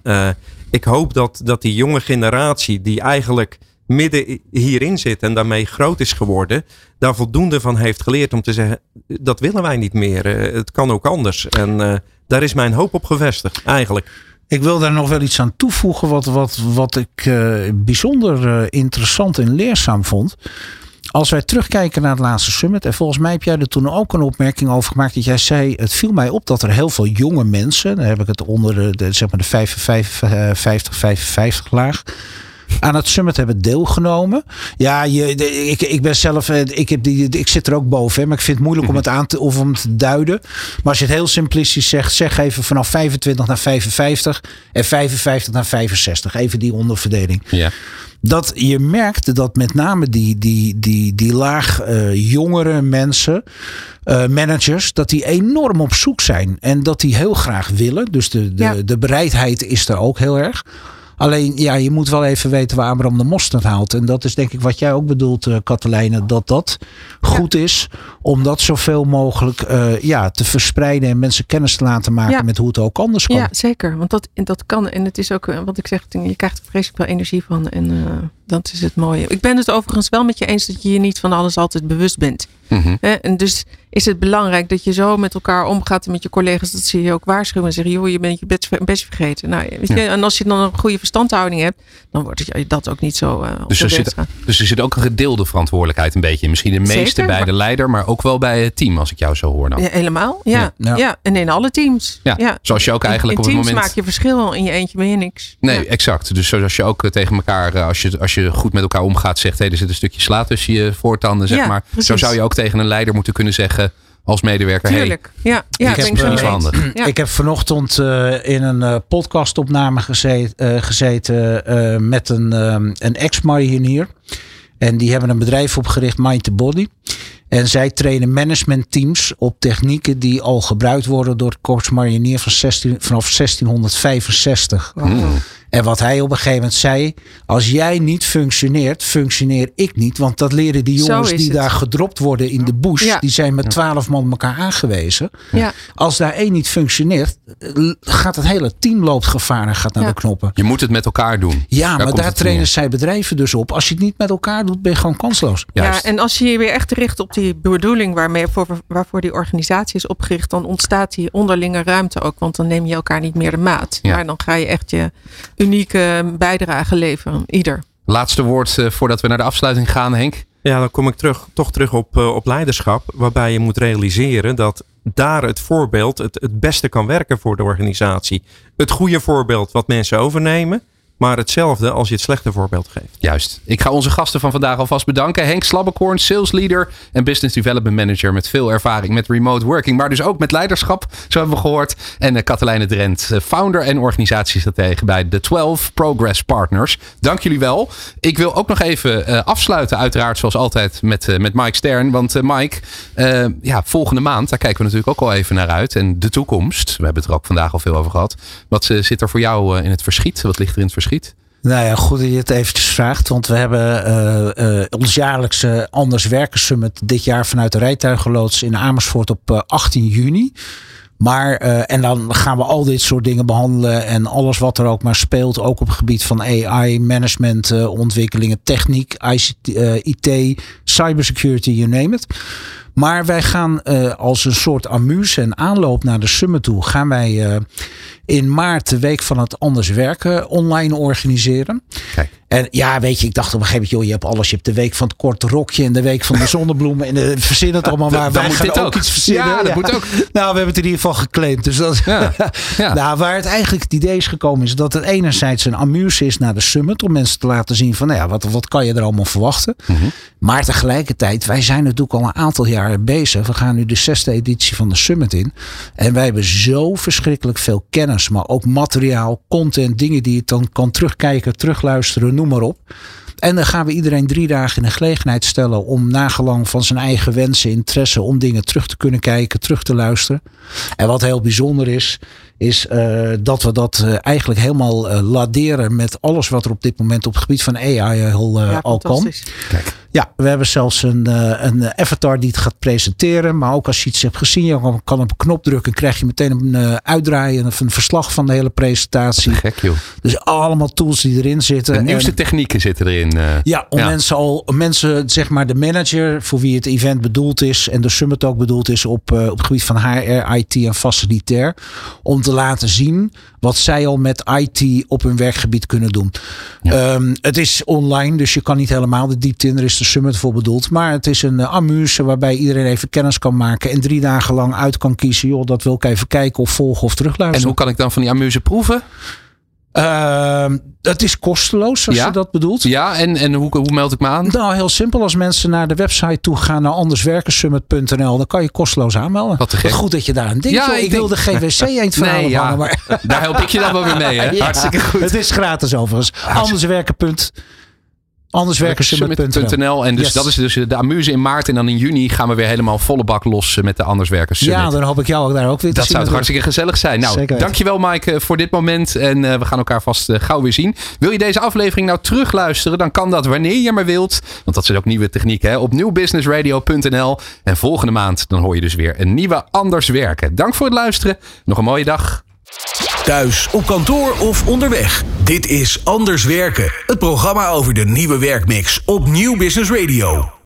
ik hoop dat, dat die jonge generatie, die eigenlijk midden hierin zit en daarmee groot is geworden, daar voldoende van heeft geleerd om te zeggen, dat willen wij niet meer. Het kan ook anders. En daar is mijn hoop op gevestigd, eigenlijk. Ik wil daar nog wel iets aan toevoegen wat, wat, wat ik uh, bijzonder uh, interessant en leerzaam vond. Als wij terugkijken naar het laatste summit, en volgens mij heb jij er toen ook een opmerking over gemaakt, dat jij zei: Het viel mij op dat er heel veel jonge mensen, dan heb ik het onder de, zeg maar de 55, 55 laag, aan het summit hebben deelgenomen. Ja, je, ik, ik ben zelf, eh, ik, heb die, ik zit er ook boven, hè, maar ik vind het moeilijk om het aan te, of om te duiden. Maar als je het heel simplistisch zegt, zeg even vanaf 25 naar 55 en 55 naar 65. Even die onderverdeling. Ja dat je merkte dat met name die, die, die, die laag uh, jongere mensen, uh, managers, dat die enorm op zoek zijn. En dat die heel graag willen. Dus de, de, ja. de bereidheid is er ook heel erg. Alleen, ja, je moet wel even weten waar Abraham de mosterd haalt. En dat is denk ik wat jij ook bedoelt, uh, Katelijne. Dat dat goed is om dat zoveel mogelijk uh, ja, te verspreiden. En mensen kennis te laten maken ja. met hoe het ook anders kan. Ja, zeker. Want dat, dat kan. En het is ook, eh, wat ik zeg, je krijgt er vreselijk veel energie van. En uh, dat is het mooie. Ik ben het overigens wel met je eens dat je je niet van alles altijd bewust bent. Mm -hmm. En dus is het belangrijk dat je zo met elkaar omgaat en met je collega's. Dat ze je ook waarschuwen en zeggen: joh, je bent je best, best vergeten. Nou, weet je, ja. En als je dan een goede verstandhouding hebt, dan wordt het dat ook niet zo. Uh, dus, er zit, dus er zit ook een gedeelde verantwoordelijkheid een beetje. Misschien de meeste Zeker, bij maar... de leider, maar ook wel bij het team, als ik jou zo hoor. Nou. Ja, helemaal. Ja. Ja. En in alle teams. Ja, Ja. zoals je ook eigenlijk in, op in het teams moment. maak je verschil. In je eentje ben je niks. Nee, Ja. exact. Dus zoals je ook eh, tegen elkaar, eh, als je, als je goed met elkaar omgaat, zegt: hé, er zit een stukje sla tussen je voortanden, zeg Ja, maar. Zo zou je ook tegen een leider moeten kunnen zeggen als medewerker: Tuurlijk. Ja, ja ik heb ik zo niet handig. Ja. Ik heb vanochtend uh, in een uh, podcastopname gezeten, uh, gezeten uh, met een, um, een ex-marinier. En die hebben een bedrijf opgericht, Mind the Body. En zij trainen managementteams op technieken die al gebruikt worden door het Korps Marinier van 16, vanaf 1665. Hmm. En wat hij op een gegeven moment zei: Als jij niet functioneert, functioneer ik niet. Want dat leren die jongens die het. daar gedropt worden in de bush. Ja. Die zijn met twaalf man elkaar aangewezen. Ja. Als daar één niet functioneert, eh, gaat het hele team loopt gevaar en gaat naar Ja. de knoppen. Je moet het met elkaar doen. Ja, maar daar trainen zij bedrijven dus op. Als je het niet met elkaar doet, ben je gewoon kansloos. Juist. Ja, en als je je weer echt richt op die bedoeling waarmee, voor, waarvoor die organisatie is opgericht, dan ontstaat die onderlinge ruimte ook. Want dan neem je elkaar niet meer de maat. Ja. Maar dan ga je echt je unieke bijdrage leveren. Ieder. Laatste woord eh, voordat we naar de afsluiting gaan, Henk. Ja, dan kom ik terug, toch terug op, uh, op leiderschap. Waarbij je moet realiseren dat daar het voorbeeld het, het beste kan werken voor de organisatie. Het goede voorbeeld wat mensen overnemen. Maar hetzelfde als je het slechte voorbeeld geeft. Juist. Ik ga onze gasten van vandaag alvast bedanken. Henk Slabbekorn, sales leader en business development manager met veel ervaring met remote working, maar dus ook met leiderschap, zo hebben we gehoord. En uh, Katelijne Drent, uh, founder en organisatiestratege bij de 12 Progress Partners. Dank jullie wel. Ik wil ook nog even uh, afsluiten, uiteraard zoals altijd, met, met Mike Stern. Want Mike, ja, volgende maand, daar kijken we natuurlijk ook al even naar uit. En de toekomst, we hebben het er ook vandaag al veel over gehad. Wat zit er voor jou in het verschiet? Wat ligt er in het verschiet? Nou ja, goed dat je het eventjes vraagt. Want we hebben uh, uh, ons jaarlijkse Anders Werken Summit dit jaar vanuit de rijtuigenloods in Amersfoort op uh, 18 juni. Maar, en dan gaan we al dit soort dingen behandelen. En alles wat er ook maar speelt. Ook op het gebied van AI, management, ontwikkelingen, techniek, ICT, IT, cybersecurity, you name it. Maar wij gaan uh, als een soort amuse en aanloop naar de summit toe. Gaan wij uh, in maart de week van het anders werken online organiseren. Kijk. En ja, weet je, ik dacht op een gegeven moment, joh, je hebt alles. Je hebt de week van het korte rokje en de week van de zonnebloemen. En de, verzin het allemaal maar. Wij moet dit ook, ook. iets verzinnen. Ja, dat moet ook. Nou, we hebben het in ieder geval geclaimd. Dus dat, Ja. Ja. nou, waar het eigenlijk het idee is gekomen is dat het enerzijds een amuse is naar de summit. Om mensen te laten zien van, nou ja, wat, wat kan je er allemaal verwachten. Mhm. Maar tegelijkertijd, wij zijn natuurlijk al een aantal jaren bezig. We gaan nu de zesde editie van de summit in. En wij hebben zo verschrikkelijk veel kennis. Maar ook materiaal, content, dingen die je dan kan terugkijken, terugluisteren, noem maar op. En dan gaan we iedereen drie dagen in de gelegenheid stellen om nagelang van zijn eigen wensen, interesse, om dingen terug te kunnen kijken, terug te luisteren. En wat heel bijzonder is, is uh, dat we dat uh, eigenlijk helemaal uh, laderen met alles wat er op dit moment op het gebied van AI al, ja, al kan. Kijk. Ja, we hebben zelfs een, uh, een avatar die het gaat presenteren. Maar ook als je iets hebt gezien, je kan op een knop drukken. krijg je meteen een uh, uitdraaien of een verslag van de hele presentatie. Gek joh. Dus allemaal tools die erin zitten. De nieuwste en, technieken zitten erin. Uh, ja, om ja. mensen al, mensen, zeg maar de manager voor wie het event bedoeld is. En de summit ook bedoeld is op, op het gebied van HR, IT en facilitair. Om te laten zien wat zij al met IT op hun werkgebied kunnen doen. Ja. Um, het is online, dus je kan niet helemaal de diepte in. Er is de summit voor bedoeld. Maar het is een uh, amuse waarbij iedereen even kennis kan maken. En drie dagen lang uit kan kiezen. Joh, dat wil ik even kijken of volgen of terugluisteren. En hoe kan ik dan van die amuse proeven? Uh, het is kosteloos als ja? je dat bedoelt. Ja, en, en hoe, hoe meld ik me aan? Nou, heel simpel. Als mensen naar de website toe gaan naar anderswerkensummit.nl, dan kan je kosteloos aanmelden. Wat, goed dat je daar aan denkt. Ja, ik, ik wil de GWC eend van nee, ja. maar... Daar help ik je dan wel weer mee. Hè? Hartstikke goed. Het is gratis overigens. Anderswerken.nl Anderswerkensummit.nl. En dus Yes. dat is dus de amuse in maart. En dan in juni gaan we weer helemaal volle bak los met de Anderswerken Summit. Ja, dan hoop ik jou ook daar ook weer te dat zien. zou het hartstikke gezellig zijn. Nou, dankjewel Mike voor dit moment. En uh, we gaan elkaar vast uh, gauw weer zien. Wil je deze aflevering nou terugluisteren? Dan kan dat wanneer je maar wilt. Want dat is ook nieuwe techniek hè. Op nieuwbusinessradio.nl. En volgende maand dan hoor je dus weer een nieuwe Anders Werken. Dank voor het luisteren. Nog een mooie dag. Thuis, op kantoor of onderweg. Dit is Anders Werken. Het programma over de nieuwe werkmix op Nieuw Business Radio.